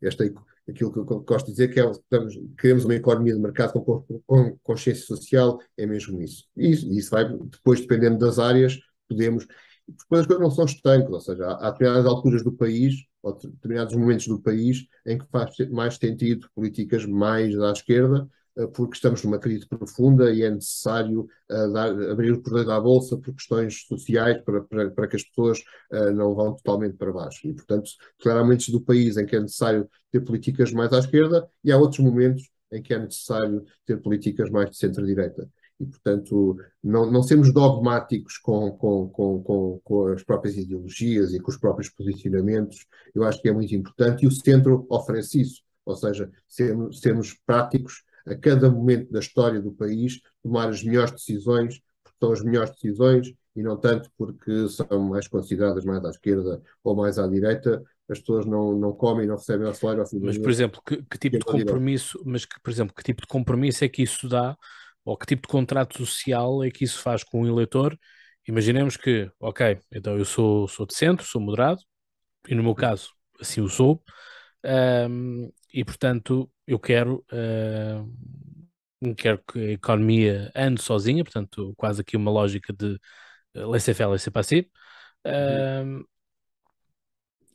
esta, aquilo que eu gosto de dizer que é, estamos, queremos uma economia de mercado com, com consciência social, é mesmo isso. E isso, isso vai, depois, dependendo das áreas, podemos. Depois as coisas não são estanques, ou seja, há, há determinadas alturas do país, ou determinados momentos do país, em que faz mais sentido políticas mais à esquerda, porque estamos numa crise profunda e é necessário uh, dar, abrir o poder à Bolsa por questões sociais para, para, para que as pessoas uh, não vão totalmente para baixo. E, portanto, momentos do país em que é necessário ter políticas mais à esquerda e há outros momentos em que é necessário ter políticas mais de centro-direita. E, portanto, não, não sermos dogmáticos com, com, com, com as próprias ideologias e com os próprios posicionamentos, eu acho que é muito importante e o centro oferece isso. Ou seja, sermos, sermos práticos a cada momento da história do país, tomar as melhores decisões, porque são as melhores decisões e não tanto porque são mais consideradas mais à esquerda ou mais à direita, as pessoas não, não comem, não recebem o salário ao fim Mas, por exemplo, que, que tipo de compromisso, mas que, por exemplo, que tipo de compromisso é que isso dá, ou que tipo de contrato social é que isso faz com o eleitor? Imaginemos que, ok, então eu sou, sou de centro, sou moderado, e no meu caso, assim o sou, um, e portanto eu quero, uh, quero que a economia ande sozinha, portanto, quase aqui uma lógica de uh, laissez-faire, laissez-passer. Uh,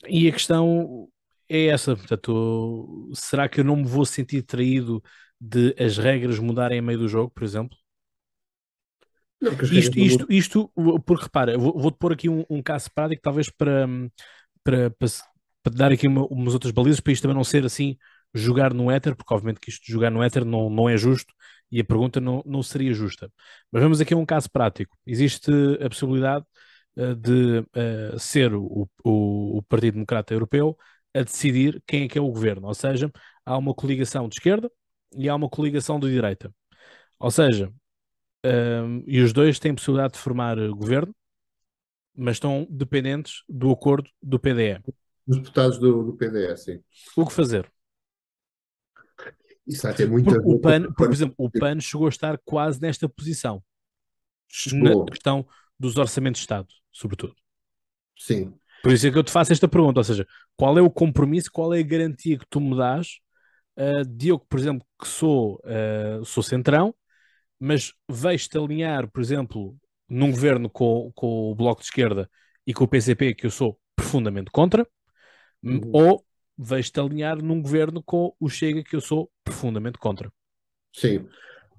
e a questão é essa, portanto, será que eu não me vou sentir traído de as regras mudarem a meio do jogo, por exemplo? Não, isto, isto, isto, porque repara, vou-te vou pôr aqui um, um, caso prático, talvez para, para, para, para dar aqui uma, umas outras balizas, para isto também não ser assim jogar no éter, porque obviamente que isto de jogar no éter não, não é justo e a pergunta não, não seria justa. Mas vamos aqui a um caso prático. Existe a possibilidade uh, de uh, ser o, o, o, Partido Democrata Europeu a decidir quem é que é o governo, ou seja, há uma coligação de esquerda e há uma coligação de direita. Ou seja, uh, e os dois têm possibilidade de formar governo, mas estão dependentes do acordo do PDE. Dos deputados do, do PDE, sim. O que fazer? Isso vai ter muita o PAN, por exemplo, o PAN chegou a estar quase nesta posição. Chegou. Na questão dos orçamentos de Estado, sobretudo. Sim. Por isso é que eu te faço esta pergunta, ou seja, qual é o compromisso, qual é a garantia que tu me dás uh, de eu, por exemplo, que sou, uh, sou centrão, mas vejo-te alinhar, por exemplo, num governo com, com o Bloco de Esquerda e com o PCP, que eu sou profundamente contra, uhum. ou vejo-te alinhar num governo com o Chega, que eu sou profundamente contra. Sim.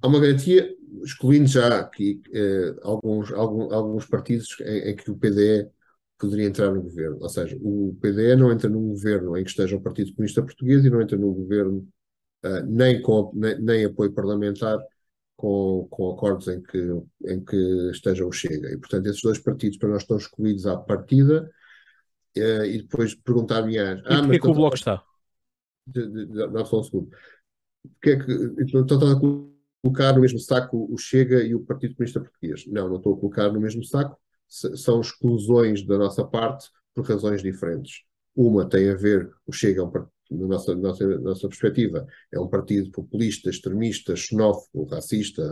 Há uma garantia, excluindo já aqui eh, alguns, alguns, alguns partidos em, em, que o PDE poderia entrar no governo. Ou seja, o PDE não entra num governo em que esteja o Partido Comunista Português e não entra num governo uh, nem com nem, nem, apoio parlamentar com, com acordos em que, em que esteja o Chega. E, portanto, esses dois partidos para nós estão excluídos à partida uh, e depois perguntar-me ah, e porquê que o Bloco está? Dá só um segundo. Porque é que então, estás a colocar no mesmo saco o Chega e o Partido Comunista Português? Não, não estou a colocar no mesmo saco. São exclusões da nossa parte por razões diferentes. Uma tem a ver, o Chega é um, na nossa, nossa, nossa perspectiva, é um partido populista, extremista, xenófobo, racista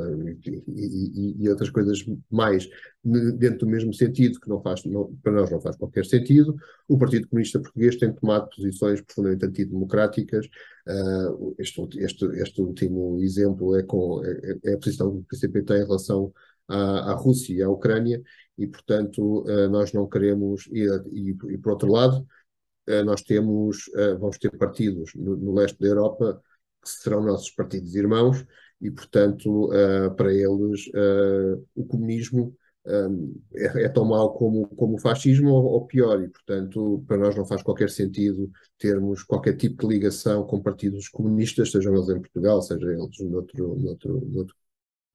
e, e, e, outras coisas mais dentro do mesmo sentido, que não faz, não, para nós não faz qualquer sentido. O Partido Comunista Português tem tomado posições profundamente antidemocráticas. Uh, este, este, este último exemplo é, com, é, é a posição que o PCP tem em relação à, à Rússia e à Ucrânia, e, portanto, uh, nós não queremos, e, e, e por outro lado, nós temos, eh, vamos ter partidos no, no, leste da Europa que serão nossos partidos irmãos e, portanto, eh, para eles o comunismo é, é, tão mau como, como o fascismo ou, ou, pior, e portanto para nós não faz qualquer sentido termos qualquer tipo de ligação com partidos comunistas, sejam eles em Portugal, seja eles noutro, noutro, noutro,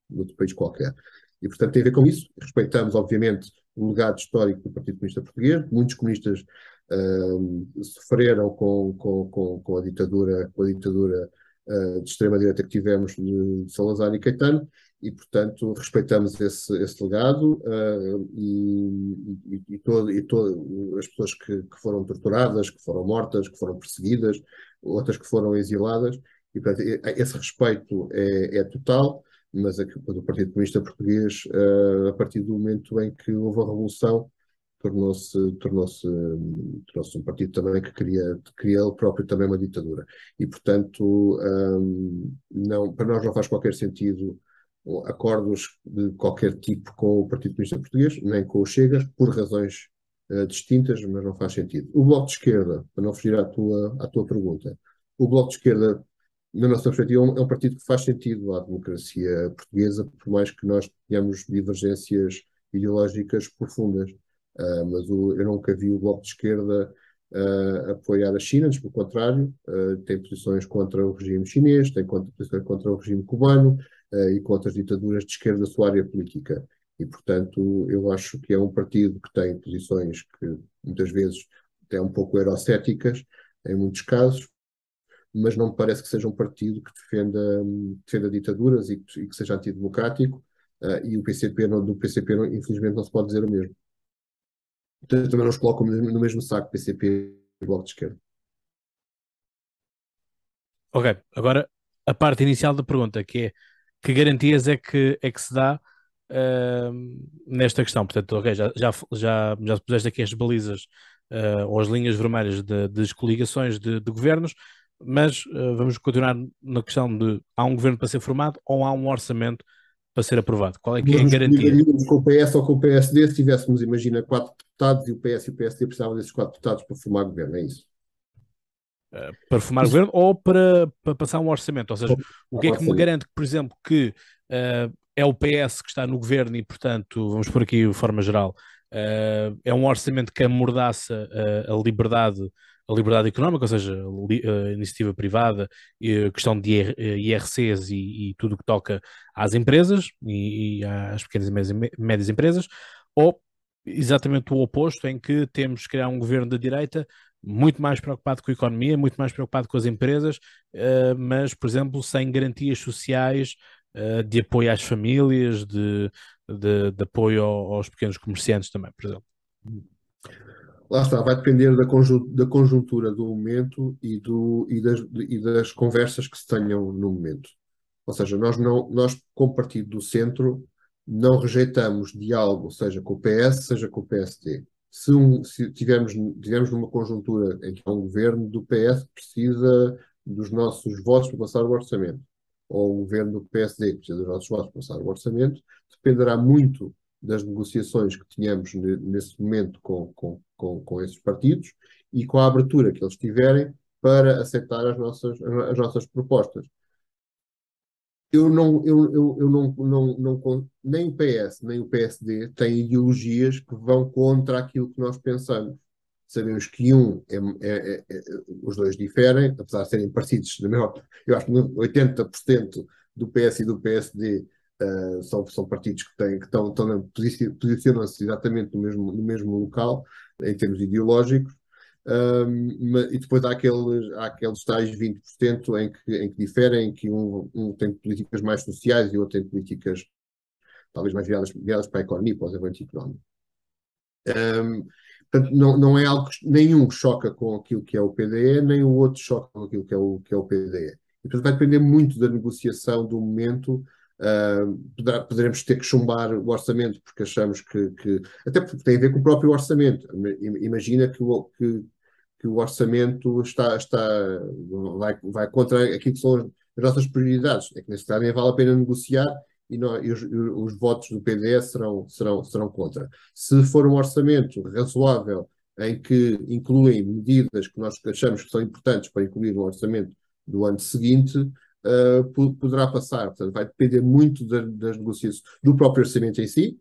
noutro país qualquer. E portanto tem a ver com isso. Respeitamos, obviamente, o legado histórico do Partido Comunista Português. Muitos comunistas uh, sofreram com, com, com, com, a ditadura, com a ditadura uh, de extrema-direita que tivemos de, Salazar e Caetano, e, portanto, respeitamos esse, esse legado uh, e, e, e, todo, e todo, as pessoas que, que, foram torturadas, que foram mortas, que foram perseguidas, outras que foram exiladas, e, portanto, esse respeito é, é total mas a, do Partido Comunista Português, uh, a partir do momento em que houve a Revolução, tornou-se tornou-se tornou-se um partido também que queria queria ele próprio também uma ditadura e portanto um, não para nós não faz qualquer sentido acordos de qualquer tipo com o Partido Comunista Português nem com o Chega por razões uh, distintas mas não faz sentido o Bloco de Esquerda para não fugir à tua à tua pergunta o Bloco de Esquerda na nossa perspectiva, é um partido que faz sentido à democracia portuguesa, por mais que nós tenhamos divergências ideológicas profundas. Uh, mas o, eu nunca vi o Bloco de Esquerda uh, apoiar a China, pelo contrário, uh, tem posições contra o regime chinês, tem posições contra o regime cubano e contra as ditaduras de esquerda da sua área política. E, portanto, eu acho que é um partido que tem posições que muitas vezes até um pouco eurocéticas, em muitos casos, mas não me parece que seja um partido que defenda, defenda ditaduras e que, e que seja antidemocrático, e o PCP, não, do PCP, não, infelizmente, não se pode dizer o mesmo. Então, também não os coloco no mesmo saco PCP e Bloco de Esquerda. Ok, agora a parte inicial da pergunta, que é que garantias é que, é que se dá uh, nesta questão? Portanto, ok, já, já, já, já puseste aqui as balizas uh, ou as linhas vermelhas de, das coligações de, de governos, mas uh, vamos continuar na questão de há um governo para ser formado ou há um orçamento para ser aprovado? Qual é que é a garantia? Com o PS ou com o PSD, se tivéssemos, imagina, quatro deputados e o PS e o PSD precisavam desses quatro deputados para formar governo, é isso? Uh, para formar isso. governo ou para, para passar um orçamento? Ou seja, o que é que me garante, por exemplo, que uh, é o PS que está no governo e, portanto, vamos por aqui de forma geral, uh, é um orçamento que amordaça a liberdade a liberdade económica, ou seja, a iniciativa privada, a questão de IRCs e, e tudo o que toca às empresas e, e às pequenas e médias empresas, ou exatamente o oposto, em que temos que criar um governo da direita muito mais preocupado com a economia, muito mais preocupado com as empresas, uh, mas, por exemplo, sem garantias sociais uh, de apoio às famílias, de, de, de apoio aos pequenos comerciantes também, por exemplo lá está, vai depender da conjuntura, da conjuntura do momento e, do, e, das, e das conversas que se tenham no momento. Ou seja, nós, não, nós como partido do centro, não rejeitamos diálogo, seja com o PS, seja com o PSD. Se, um, se tivermos, tivermos numa conjuntura em que há um governo do PS que precisa dos nossos votos para passar o orçamento, ou um governo do PSD que precisa dos nossos votos para passar o orçamento, dependerá muito das negociações que tínhamos nesse momento com, com, com, com esses partidos e com a abertura que eles tiverem para aceitar as nossas, as nossas propostas. Eu não, eu, eu, eu não, não, não, nem o PS nem o PSD têm ideologias que vão contra aquilo que nós pensamos. Sabemos que um, é, é, é, é os dois diferem, apesar de serem parecidos, na maior, eu acho que 80% do PS e do PSD Uh, são, são partidos que, têm, que estão, estão posicionam-se exatamente no mesmo, no mesmo local, em termos ideológicos, um, e depois há aqueles, há aqueles tais 20% em que, em que diferem, em que um, um tem políticas mais sociais e outro tem políticas talvez mais viradas, viradas para a economia, para o desenvolvimento económico. Um, portanto, não, não é algo que nenhum choca com aquilo que é o PDE, nem o outro choca com aquilo que é o, que é o PDE. E, portanto, vai depender muito da negociação do momento Uh, poderemos ter que chumbar o orçamento porque achamos que, que, até porque tem a ver com o próprio orçamento. Imagina que que, que o orçamento está, está vai, vai contra aquilo que são as nossas prioridades. É que nesse caso nem vale a pena negociar e, não, e os, os, votos do PDS serão, serão, serão contra. Se for um orçamento razoável em que incluem medidas que nós achamos que são importantes para incluir no orçamento do ano seguinte, uh, poderá passar. Portanto, vai depender muito das, das negociações, do próprio orçamento em si,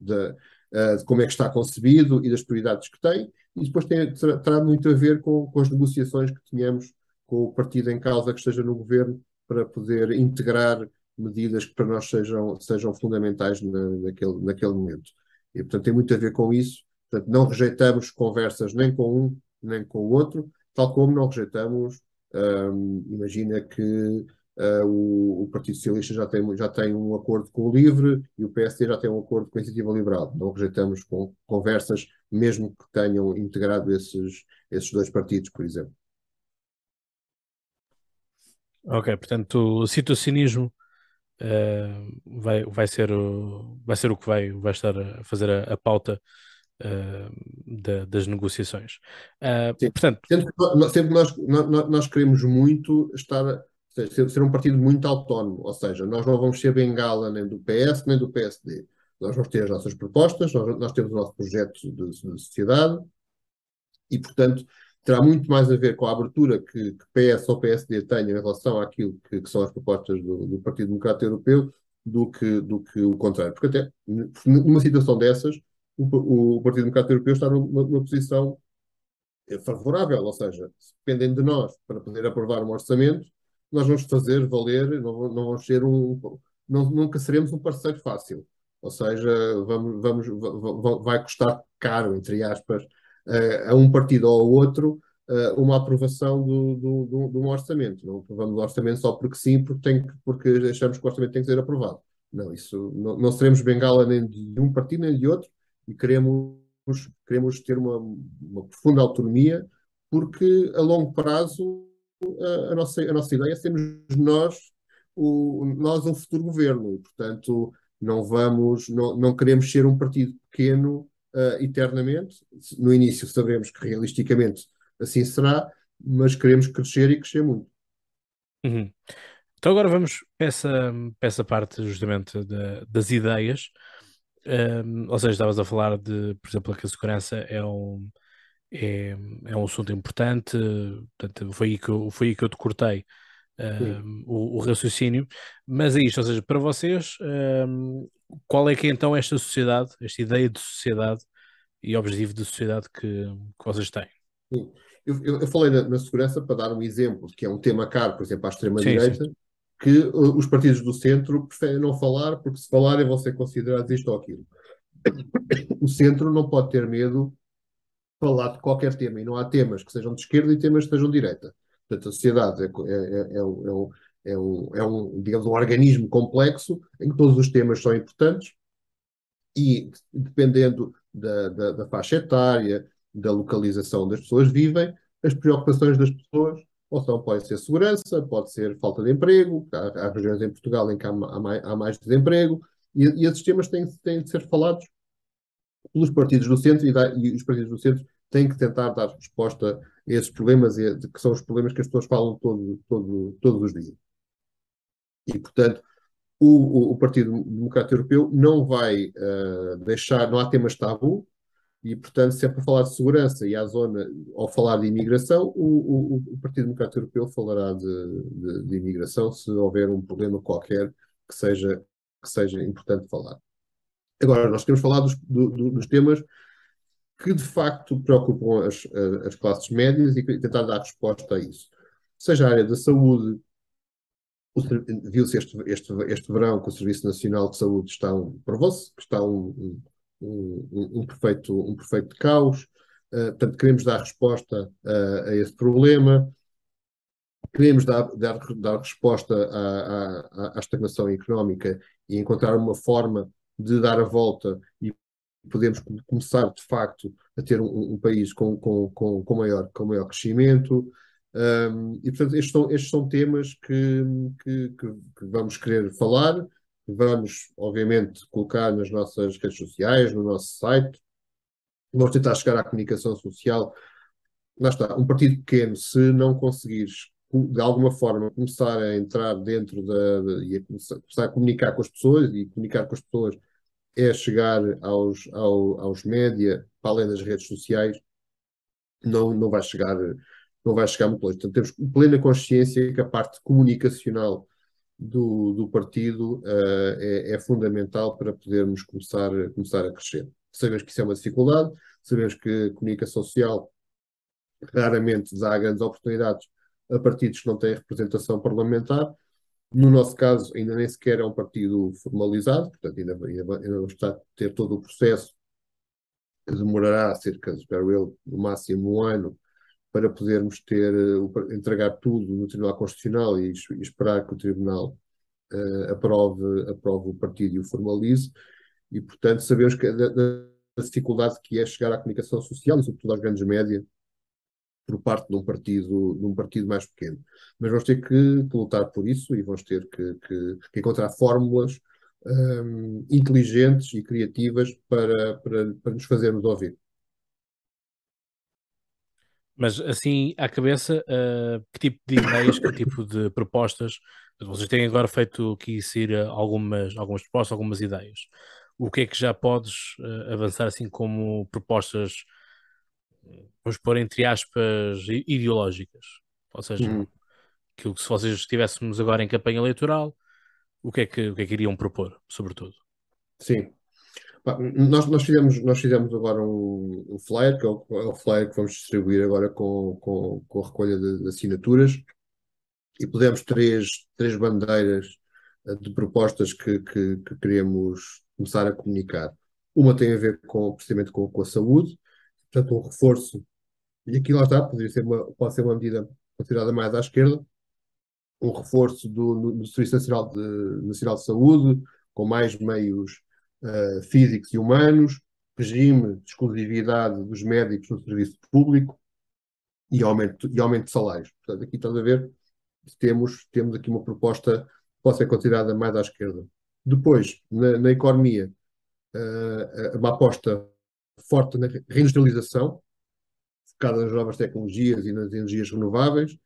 de, uh, de, como é que está concebido e das prioridades que tem, e depois tem, terá, muito a ver com, com as negociações que tenhamos com o partido em causa que esteja no governo para poder integrar medidas que para nós sejam, sejam fundamentais na, naquele, naquele momento. E, portanto, tem muito a ver com isso. Portanto, não rejeitamos conversas nem com um nem com o outro, tal como não rejeitamos, um, imagina que Uh, o, o, Partido Socialista já tem, já tem um acordo com o LIVRE e o PSD já tem um acordo com a Iniciativa Liberal. Não rejeitamos com conversas, mesmo que tenham integrado esses, esses dois partidos, por exemplo. Ok, portanto, o situacionismo uh, vai, vai, ser o, vai ser o que vai, vai estar a fazer a, a pauta uh, das negociações. Uh, portanto, sempre, sempre nós, nós, nós, queremos muito estar ser, ser um partido muito autónomo, ou seja, nós não vamos ser bengala nem do PS nem do PSD. Nós vamos ter as nossas propostas, nós, nós temos o nosso projeto de, de, sociedade e, portanto, terá muito mais a ver com a abertura que, que PS ou PSD tenham em relação àquilo que, que são as propostas do, do, Partido Democrata Europeu do que, do que o contrário. Porque até numa situação dessas, o, o Partido Democrata Europeu está numa, numa posição favorável, ou seja, se dependem de nós para poder aprovar um orçamento, nós vamos fazer valer, não, não vamos ser um, não, nunca seremos um parceiro fácil. Ou seja, vamos, vamos, vai custar caro, entre aspas, a um partido ou ao outro uma aprovação do, do, do, de um orçamento. Não aprovamos o orçamento só porque sim, porque, tem, porque achamos que o orçamento tem que ser aprovado. Não, isso não, não seremos bengala nem de um partido nem de outro e queremos, queremos ter uma, uma profunda autonomia porque a longo prazo a, nossa, a nossa ideia é sermos nós o, nós um futuro governo e, portanto, não vamos, não, não queremos ser um partido pequeno uh, eternamente. No início sabemos que realisticamente assim será, mas queremos crescer e crescer muito. Uhum. Então agora vamos para essa, para essa parte justamente das ideias. Um, ou seja, estavas a falar de, por exemplo, que a segurança é um, é, é um assunto importante, portanto, foi aí que eu, foi aí que eu te cortei um, o, o, raciocínio, mas é isto, ou seja, para vocês, um, qual é que é então esta sociedade, esta ideia de sociedade e objetivo de sociedade que, que vocês têm? Sim. Eu, eu, eu falei na, na, segurança para dar um exemplo, que é um tema caro, por exemplo, à extrema-direita, que uh, os partidos do centro preferem não falar, porque se falarem vão ser considerados isto ou aquilo. O centro não pode ter medo falar de qualquer tema, e não há temas que sejam de esquerda e temas que sejam de direita. Portanto, a sociedade é, é, é, um, é, um, é um, digamos, um organismo complexo em que todos os temas são importantes e, dependendo da, da, da faixa etária, da localização das pessoas vivem, as preocupações das pessoas ou são, pode ser segurança, pode ser falta de emprego, há, há regiões em Portugal em que há, há, mais, há mais, desemprego, e, e esses temas têm, têm de ser falados pelos partidos do centro e, da, e, os partidos do centro têm que tentar dar resposta a esses problemas, que são os problemas que as pessoas falam todo, todo, todos os dias. E, portanto, o, o, Partido Democrata Europeu não vai uh, deixar, não há temas tabu, e, portanto, se é para falar de segurança e à zona, ou falar de imigração, o, o, o Partido Democrata Europeu falará de, de, de, imigração se houver um problema qualquer que seja, que seja importante falar. Agora, nós queremos falar dos, do, dos temas que de facto preocupam as, as classes médias e tentar dar resposta a isso. Seja a área da saúde, viu-se este, este, este verão que o Serviço Nacional de Saúde está um, provou-se que está um, um, um, perfeito, um perfeito caos. Uh, portanto, queremos dar resposta a esse problema, queremos dar, dar, dar resposta à, à, à, estagnação económica e encontrar uma forma de dar a volta e podemos começar, de facto, a ter um, um país com, com, com, com, maior, com maior crescimento. Um, e, portanto, estes são, estes são temas que, que, que, vamos querer falar vamos, obviamente, colocar nas nossas redes sociais, no nosso site. Vamos tentar chegar à comunicação social. Lá está, um partido pequeno, se não conseguires de alguma forma começar a entrar dentro da, e a começar, começar, a comunicar com as pessoas e comunicar com as pessoas é chegar aos, ao, aos média, para além das redes sociais, não, não vai chegar não vai chegar muito longe. Portanto, temos plena consciência que a parte comunicacional do, do partido uh, é, é, fundamental para podermos começar, começar a crescer. Sabemos que isso é uma dificuldade, sabemos que a comunicação social raramente dá grandes oportunidades a partidos que não têm representação parlamentar. No nosso caso, ainda nem sequer é um partido formalizado, portanto, ainda, ainda, ainda vamos ter todo o processo que demorará cerca, espero eu, no máximo um ano, para podermos ter, eh, entregar tudo no Tribunal Constitucional e, e esperar que o Tribunal uh, aprove, aprove o partido e o formalize. E, portanto, sabemos que da, da, dificuldade que é chegar à comunicação social e, sobretudo, às grandes médias por parte de um partido, de um partido mais pequeno. Mas vamos ter que, que lutar por isso e vamos ter que, que, que encontrar fórmulas um, inteligentes e criativas para, para, para nos fazermos ouvir. Mas assim, à cabeça, uh, que tipo de ideias, que tipo de propostas? Vocês têm agora feito aqui ir algumas, algumas propostas, algumas ideias. O que é que já podes uh, avançar assim como propostas, vamos pôr entre aspas, ideológicas? Ou seja, uhum. aquilo que se vocês estivéssemos agora em campanha eleitoral, o que é que, o que, é que iriam propor, sobretudo? Sim, nós, nós, fizemos, nós fizemos agora um, um flyer, que é o, é o, flyer que vamos distribuir agora com, com, com a recolha de, de, assinaturas, e pusemos três, três bandeiras eh, de propostas que, que, que, queremos começar a comunicar. Uma tem a ver com, precisamente com, com a saúde, portanto, um reforço, e aqui lá está, poderia ser uma, pode ser uma medida considerada mais à esquerda, um reforço do, do Serviço Nacional de, Nacional de Saúde, com mais meios uh, físicos e humanos, regime de exclusividade dos médicos no serviço público e aumento, e aumento de salários. Portanto, aqui estás a ver, temos, temos aqui uma proposta que pode ser considerada mais à esquerda. Depois, na, na economia, uh, uma aposta forte na reindustrialização, focada nas novas tecnologias e nas energias renováveis,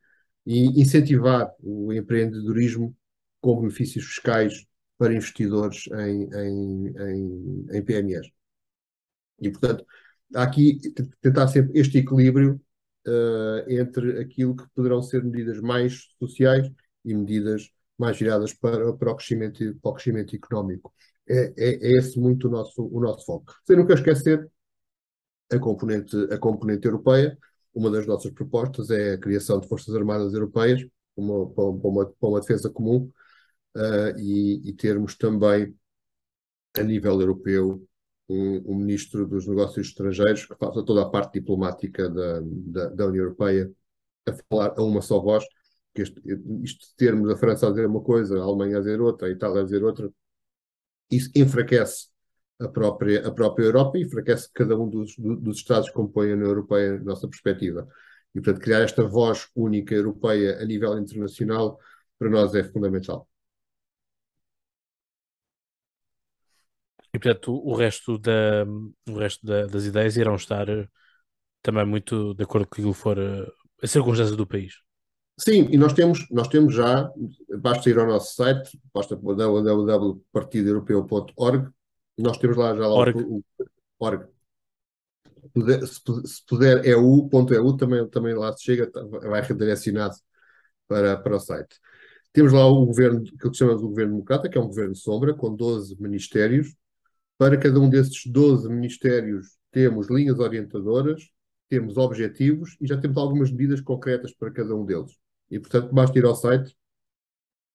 e incentivar o empreendedorismo com benefícios fiscais para investidores em, em, em, em PMEs. E, portanto, há aqui tentar sempre este equilíbrio uh, entre aquilo que poderão ser medidas mais sociais e medidas mais viradas para, para, o, crescimento, para o crescimento económico. É, é, é esse muito o nosso, o nosso foco. Sem nunca esquecer a componente, a componente europeia. Uma das nossas propostas é a criação de Forças Armadas Europeias uma, para, uma, para uma defesa comum uh, e, e, termos também, a nível europeu, um, um, ministro dos negócios estrangeiros que faça toda a parte diplomática da, da, da União Europeia a falar a uma só voz, que este, isto de termos a França a dizer uma coisa, a Alemanha a dizer outra, a Itália a dizer outra, isso enfraquece a própria, a própria Europa e enfraquece cada um dos, dos Estados que compõem a União Europeia, na nossa perspectiva. E, portanto, criar esta voz única europeia a nível internacional, para nós é fundamental. E portanto o resto, da, o resto da, das ideias irão estar eh, também muito de acordo com aquilo que for eh, a circunstância do país. Sim, e nós temos, nós temos já, basta ir ao nosso site, basta www.partidoeuropeu.org, nós temos lá já lá org. o, o org. Se, se puder é u.eu também, também lá se chega, tá, vai redirecionado para, para o site. Temos lá o governo, que chamamos o governo democrata, que é um governo sombra, com 12 ministérios, para cada um desses 12 ministérios temos linhas orientadoras, temos objetivos e já temos algumas medidas concretas para cada um deles. E, portanto, basta ir ao site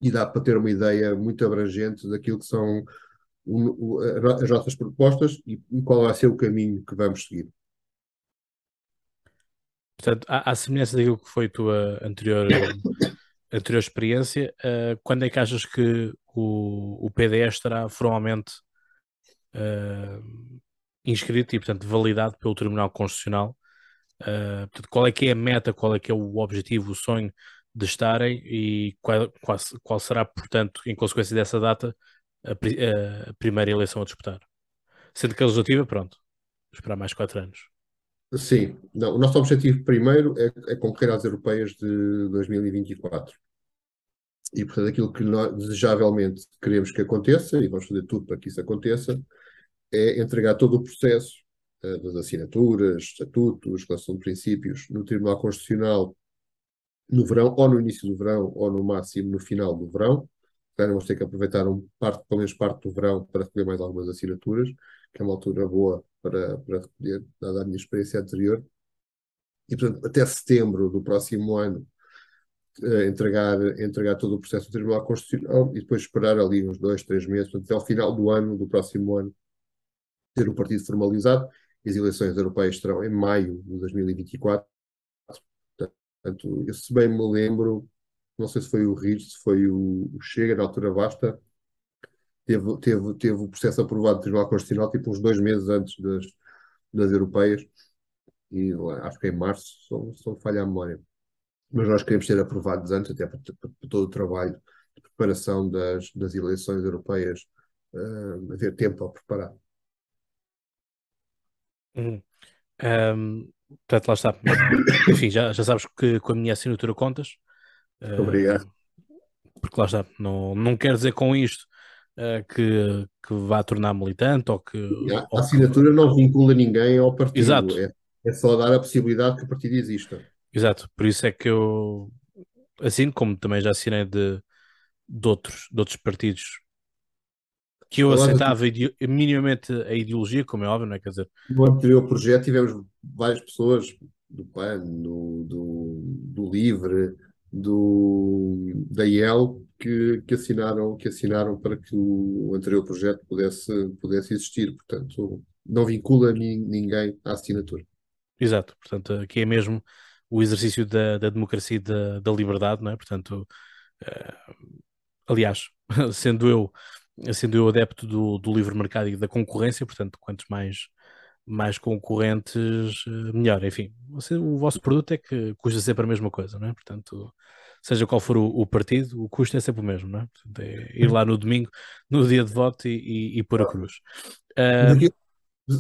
e dá para ter uma ideia muito abrangente daquilo que são as nossas propostas e qual vai ser o caminho que vamos seguir. Portanto, à, à semelhança daquilo que foi a tua anterior, anterior experiência, uh, quando é que achas que o, o PDS estará formalmente uh, inscrito e, portanto, validado pelo Tribunal Constitucional. Uh, portanto, qual é que é a meta, qual é que é o objetivo, o sonho de estarem e qual, qual, qual será, portanto, em consequência dessa data, a, a, primeira eleição a disputar? Sendo que a legislativa, pronto, esperar mais quatro anos. Sim, não, o nosso objetivo primeiro é, é concorrer às europeias de 2024. E, portanto, aquilo que nós desejavelmente queremos que aconteça, e vamos fazer tudo para que isso aconteça, é entregar todo o processo uh, das assinaturas, estatutos, relação de princípios no Tribunal Constitucional no verão, ou no início do verão, ou no máximo no final do verão. Então, vamos ter que aproveitar um parte, pelo menos parte do verão para recolher mais algumas assinaturas, que é uma altura boa para, para recolher, dada a minha experiência anterior. E, portanto, até setembro do próximo ano, uh, entregar, entregar todo o processo do Tribunal Constitucional e depois esperar ali uns dois, três meses, portanto, até ao final do ano, do próximo ano, ter o partido formalizado. As eleições europeias serão em maio de 2024. Portanto, eu, se bem me lembro, não sei se foi o RIS, se foi o, Chega, na altura basta, teve, teve, teve o processo aprovado do Tribunal Constitucional tipo uns dois meses antes das, das europeias, e acho que é em março, só, só falha a memória. Mas nós queremos ser aprovados antes, até para, para, para todo o trabalho de preparação das, das eleições europeias uh, haver tempo a preparar. Uhum. Um, portanto, lá está. Enfim, já, já sabes que com a minha assinatura contas. Obrigado. porque lá está, não, não quer dizer com isto uh, que, que vá tornar militante ou que. A, ou assinatura que... não vincula ninguém ao partido. Exato. É, é só dar a possibilidade que o partido exista. Exato, por isso é que eu assino, como também já assinei de, de, outros, de outros partidos que eu aceitava minimamente a ideologia, como é óbvio, não é? Quer dizer, no anterior projeto tivemos várias pessoas do PAN, do, do, do Livre, do, da IEL, que, que, assinaram, que assinaram para que o anterior projeto pudesse, pudesse existir. Portanto, não vincula ninguém à assinatura. Exato, portanto, aqui é mesmo o exercício da, da democracia e da, da liberdade, não é? Portanto, uh, aliás, sendo eu sendo eu adepto do, do livre mercado e da concorrência, portanto, quantos mais, mais concorrentes, eh, melhor. Enfim, você, o vosso produto é que custa sempre a mesma coisa, não é? Portanto, seja qual for o, o partido, o custo é sempre o mesmo, não é? Portanto, é ir lá no domingo, no dia de voto e, e, e pôr a cruz. Uh,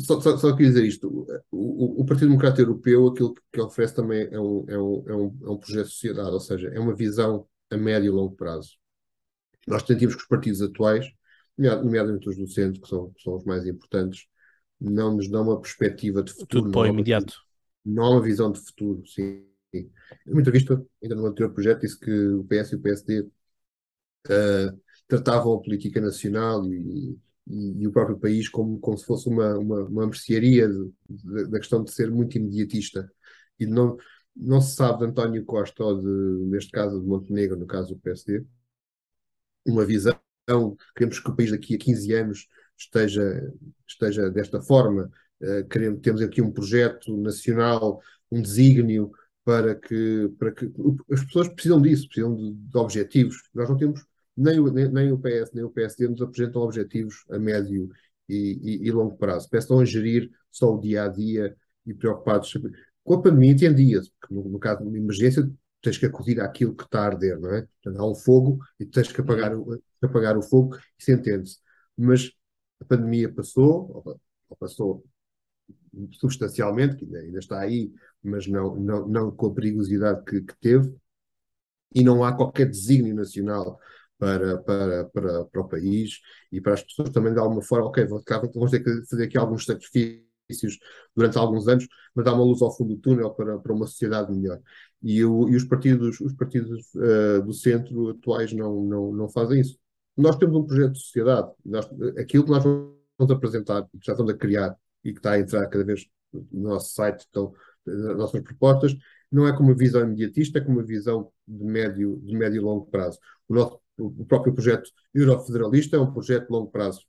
só, só, só queria dizer isto: o, o, Partido Democrata Europeu, aquilo que oferece também é um, é, um, é, um, é um projeto de sociedade, ou seja, é uma visão a médio e longo prazo. Nós sentimos que os partidos atuais nomeadamente os do centro, que são, que são os mais importantes, não nos dão uma perspectiva de futuro. Tudo para o imediato. Não há uma visão de futuro, sim. Uma entrevista, ainda no anterior projeto, disse que o PS e o PSD uh, eh, tratavam a política nacional e, e, e, o próprio país como, como se fosse uma, uma, uma mercearia da questão de ser muito imediatista. E não, não se sabe de António Costa ou, de, neste caso, de Montenegro, no caso do PSD, uma visão queremos que o país daqui a 15 anos esteja, esteja desta forma. Uh, queremos, temos aqui um projeto nacional, um desígnio para que, para que as pessoas precisam disso, precisam de, de objetivos. Nós não temos, nem o, nem, nem, o PS, nem o PSD nos apresentam objetivos a médio e, e, e longo prazo. Estão a gerir só o dia a dia e preocupados. Com a pandemia entendia-se, porque no, no caso de uma emergência tens que acudir àquilo que está a arder, não é? Portanto, há um fogo e tens que apagar, o, apagar o fogo, isso entende-se. Mas a pandemia passou, ou passou substancialmente, que ainda, está aí, mas não, não, não com a perigosidade que, que teve, e não há qualquer desígnio nacional para, para, para, para o país e para as pessoas também de alguma forma, ok, vamos ter que fazer aqui alguns sacrifícios durante alguns anos, mas dá uma luz ao fundo do túnel para, para uma sociedade melhor. E, o, e os partidos, os partidos uh, do centro atuais não, não, não fazem isso. Nós temos um projeto de sociedade, nós, aquilo que nós vamos apresentar, que já estamos a criar e que está a entrar cada vez no nosso site, então, nas nossas propostas, não é com uma visão imediatista, é com uma visão de médio, de médio e longo prazo. O, nosso, o próprio projeto eurofederalista é um projeto de longo prazo.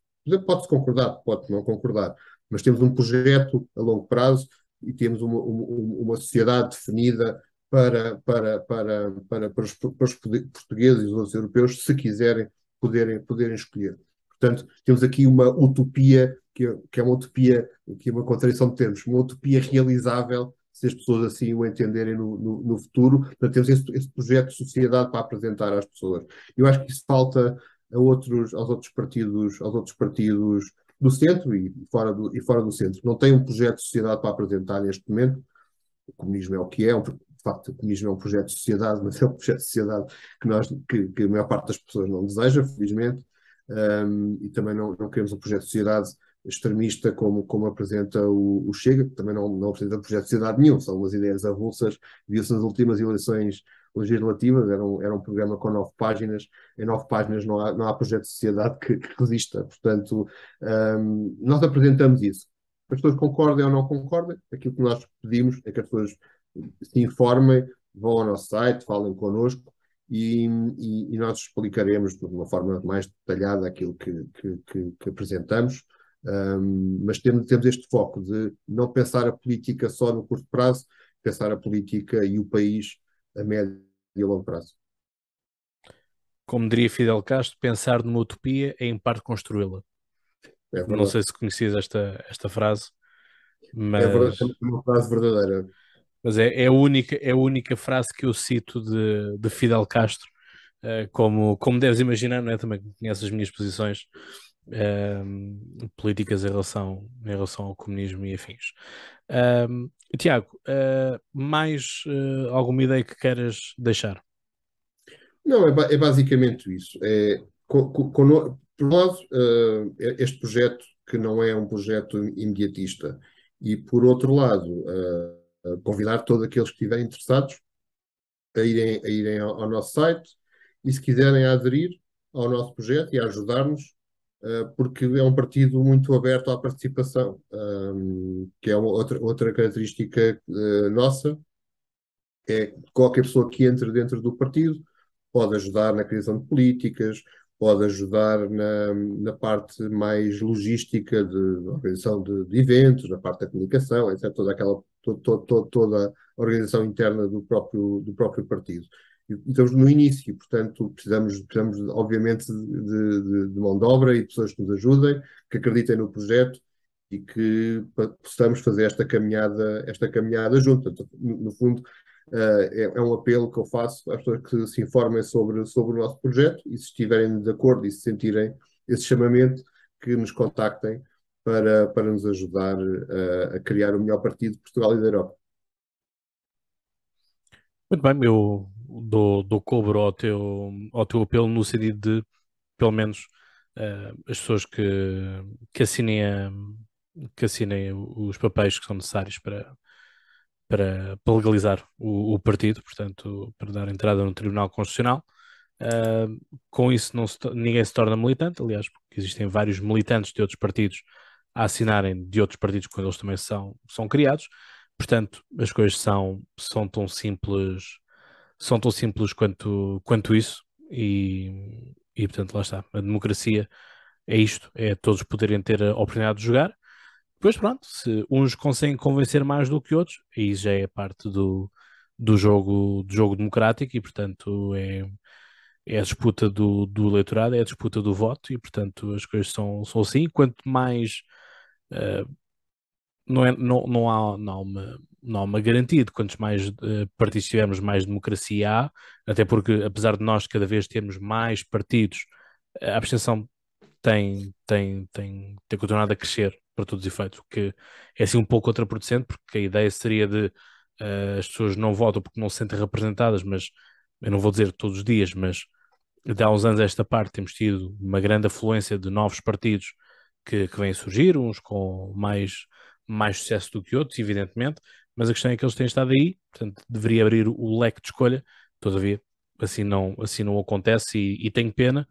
Pode-se concordar, pode não concordar, mas temos um projeto a longo prazo e temos uma, uma, uma sociedade definida para, para, para, para, para, os, para os portugueses e os europeus, se quiserem, poderem, poderem escolher. Portanto, temos aqui uma utopia, que é, que é uma utopia, que é uma contradição de termos, uma utopia realizável, se as pessoas assim o entenderem no, no, no futuro. Portanto, temos esse, esse, projeto de sociedade para apresentar às pessoas. Eu acho que isso falta a outros, aos outros partidos, aos outros partidos do centro e fora do, e fora do centro. Não tem um projeto de sociedade para apresentar neste momento. O comunismo é o que é, de facto, o comunismo é um projeto de sociedade, mas é um projeto de sociedade que, nós, que, que a maior parte das pessoas não deseja, felizmente, um, e também não, não queremos um projeto de sociedade extremista como, como apresenta o, o Chega, que também não, não apresenta projeto de sociedade nenhum, são umas ideias avulsas, viu-se nas últimas eleições legislativas, era um, era um programa com nove páginas, em nove páginas não há, não há projeto de sociedade que, que resista, portanto, um, nós apresentamos isso. As pessoas concordem ou não concordem, aquilo que nós pedimos é que as pessoas se informem, vão ao nosso site, falem connosco e, e, e nós explicaremos de uma forma mais detalhada aquilo que, que, que, que apresentamos. Um, mas temos, temos este foco de não pensar a política só no curto prazo, pensar a política e o país a médio e a longo prazo. Como diria Fidel Castro, pensar numa utopia é em parte construí-la. É não sei se conhecias esta, esta frase, mas... É verdade, é uma frase verdadeira. Mas é, é, a única, é a única frase que eu cito de, de Fidel Castro, uh, como, como deves imaginar, não é? Também conheces as minhas posições uh, políticas em relação, em relação ao comunismo e afins. Uh, Tiago, uh, mais alguma ideia que queiras deixar? Não, é, é basicamente isso. É, com, com, por um lado, este projeto que não é um projeto imediatista, e por outro lado, convidar todos aqueles que estiverem interessados a irem, a irem ao, ao nosso site e se quiserem aderir ao nosso projeto e ajudar-nos, uh, porque é um partido muito aberto à participação, um, que é outra, outra característica uh, nossa, é qualquer pessoa que entre dentro do partido pode ajudar na criação de políticas, pode ajudar na, na parte mais logística de, de organização de, de, eventos, na parte da comunicação, etc. Toda aquela toda, toda a organização interna do próprio, do próprio partido. E estamos no início, portanto, precisamos, precisamos obviamente, de, de, de mão de obra e pessoas que nos ajudem, que acreditem no projeto e que possamos fazer esta caminhada, esta caminhada junto. No, fundo, uh, é, é, um apelo que eu faço às pessoas que se informem sobre, sobre o nosso projeto e se estiverem de acordo e se sentirem esse chamamento, que nos contactem para, para nos ajudar uh, a criar o melhor partido de Portugal e da Europa. Muito bem, eu dou, dou cobro ao teu, ao teu apelo no sentido de, pelo menos, uh, as pessoas que, que, assinem a, que assinem os papéis que são necessários para, para, para legalizar o, o, partido, portanto, para dar entrada no Tribunal Constitucional. Uh, com isso, não se, ninguém se torna militante, aliás, porque existem vários militantes de outros partidos a assinarem de outros partidos quando eles também são, são criados. Portanto, as coisas são, são tão simples são tão simples quanto, quanto isso e, e portanto lá está. A democracia é isto, é todos poderem ter a oportunidade de jogar. Depois pronto, se uns conseguem convencer mais do que outros, aí já é parte do, do jogo do jogo democrático e portanto é, é a disputa do, do eleitorado, é a disputa do voto e portanto as coisas são, são assim. Quanto mais uh, não, é, não, não, há, não, há uma, não há uma garantia de quantos mais uh, partidos tivermos, mais democracia há, até porque, apesar de nós cada vez termos mais partidos, a abstenção tem, tem, tem, tem continuado a crescer para todos os efeitos, o que é assim um pouco contraproducente, porque a ideia seria de uh, as pessoas não votam porque não se sentem representadas, mas eu não vou dizer todos os dias, mas de há uns anos esta parte temos tido uma grande afluência de novos partidos que, que vêm surgir, uns com mais mais sucesso do que outros, evidentemente, mas a questão é que eles têm estado aí, portanto, deveria abrir o leque de escolha, todavia, assim não, assim não acontece e, e tenho pena,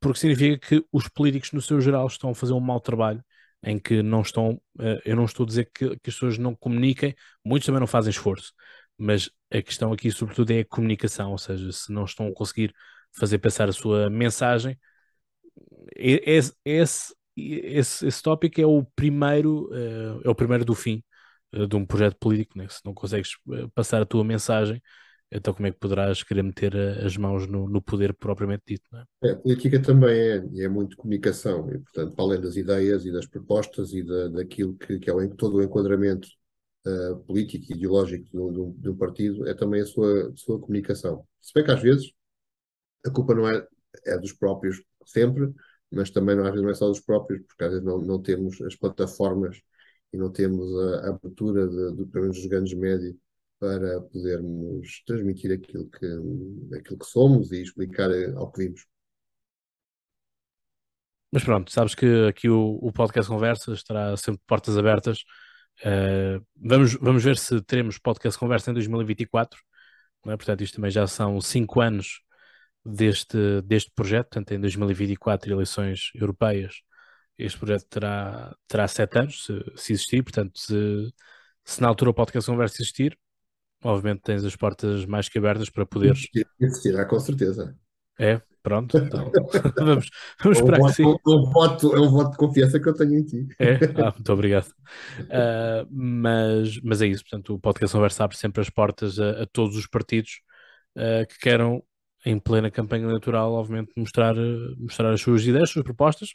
porque significa que os políticos, no seu geral, estão a fazer um mau trabalho em que não estão, eh, eu não estou a dizer que, que as pessoas não comuniquem, muitos também não fazem esforço, mas a questão aqui, sobretudo, é a comunicação, ou seja, se não estão a conseguir fazer passar a sua mensagem, é, é, esse esse, esse tópico é o primeiro, uh, é o primeiro do fim uh, de um projeto político, né? Se não consegues uh, passar a tua mensagem, então como é que poderás querer meter as mãos no, no poder propriamente dito, é? é? A política também é, é muito comunicação, e portanto, para além das ideias e das propostas e da, daquilo que, que é o, todo o enquadramento político e ideológico de um, de um, partido, é também a sua, sua comunicação. Se bem que às vezes a culpa não é, é dos próprios sempre, mas também às vezes não é só dos próprios, porque às vezes não, não temos as plataformas e não temos a, a abertura de, de, pelo menos dos grandes médios para podermos transmitir aquilo que, aquilo que somos e explicar eh, ao que vimos. Mas pronto, sabes que aqui o, o podcast Conversas estará sempre portas abertas. Uh, vamos, vamos ver se teremos podcast Conversa em 2024. É? Portanto, isto também já são cinco anos deste, deste projeto, portanto, em 2024, eleições europeias, este projeto terá, terá sete anos, se, se existir, portanto, se, se na altura o podcast conversa existir, obviamente tens as portas mais que abertas para poderes. Existirá, com certeza. É, pronto, então vamos, vamos um voto, que sim. É um, voto, voto de confiança que eu tenho em ti. É? Ah, muito obrigado. Uh, mas, mas é isso, portanto, o podcast conversa abre sempre as portas a, a todos os partidos uh, que queiram em plena campanha eleitoral, obviamente, mostrar, mostrar as suas ideias, as suas propostas,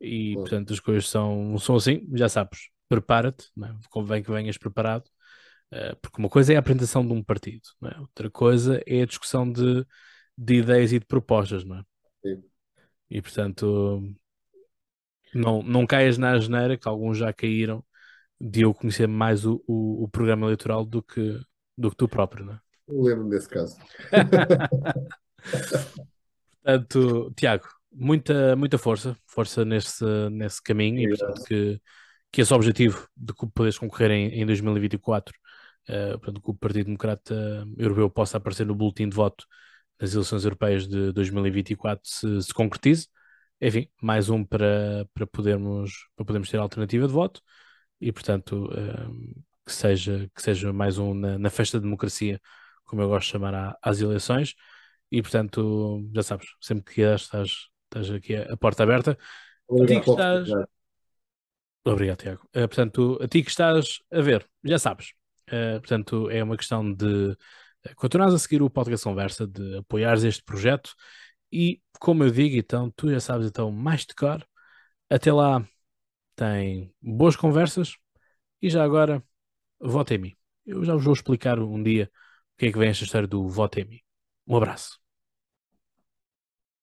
e portanto as coisas são, são assim, já sabes, prepara-te, é? convém que venhas preparado, uh, porque uma coisa é a apresentação de um partido, é? outra coisa é a discussão de, de ideias e de propostas, não é? Sim. E portanto, Não, não caias na asneira, que alguns já caíram, de eu conhecer mais o, o, o programa eleitoral do que, do que tu próprio, não é? Lembro-me desse caso. Portanto, Tiago, muita, muita força, força nesse, nesse caminho e portanto que, que esse objetivo de poderes concorrer em, em 2024, uh, portanto, que o Partido Democrata Europeu possa aparecer no boletim de voto nas eleições europeias de 2024 se, se concretize. Enfim, mais um para, para, podermos, para podermos ter alternativa de voto e, portanto, uh, que, seja, que seja mais um na, na festa da democracia, como eu gosto de chamar à, às eleições. E, portanto, já sabes, sempre que queres, estás, estás aqui a, a porta aberta. Obrigado, que estás... Obrigado, Tiago. Uh, portanto, a ti que estás a ver, já sabes. Uh, portanto, é uma questão de continuares a seguir o podcast Conversa, de apoiares este projeto e, como eu digo, então, tu já sabes, então, mais de cor. Até lá, tem boas conversas e já agora, vote em mim. Eu já vos vou explicar um dia que é que vem esta história do vote em mim. Um abraço.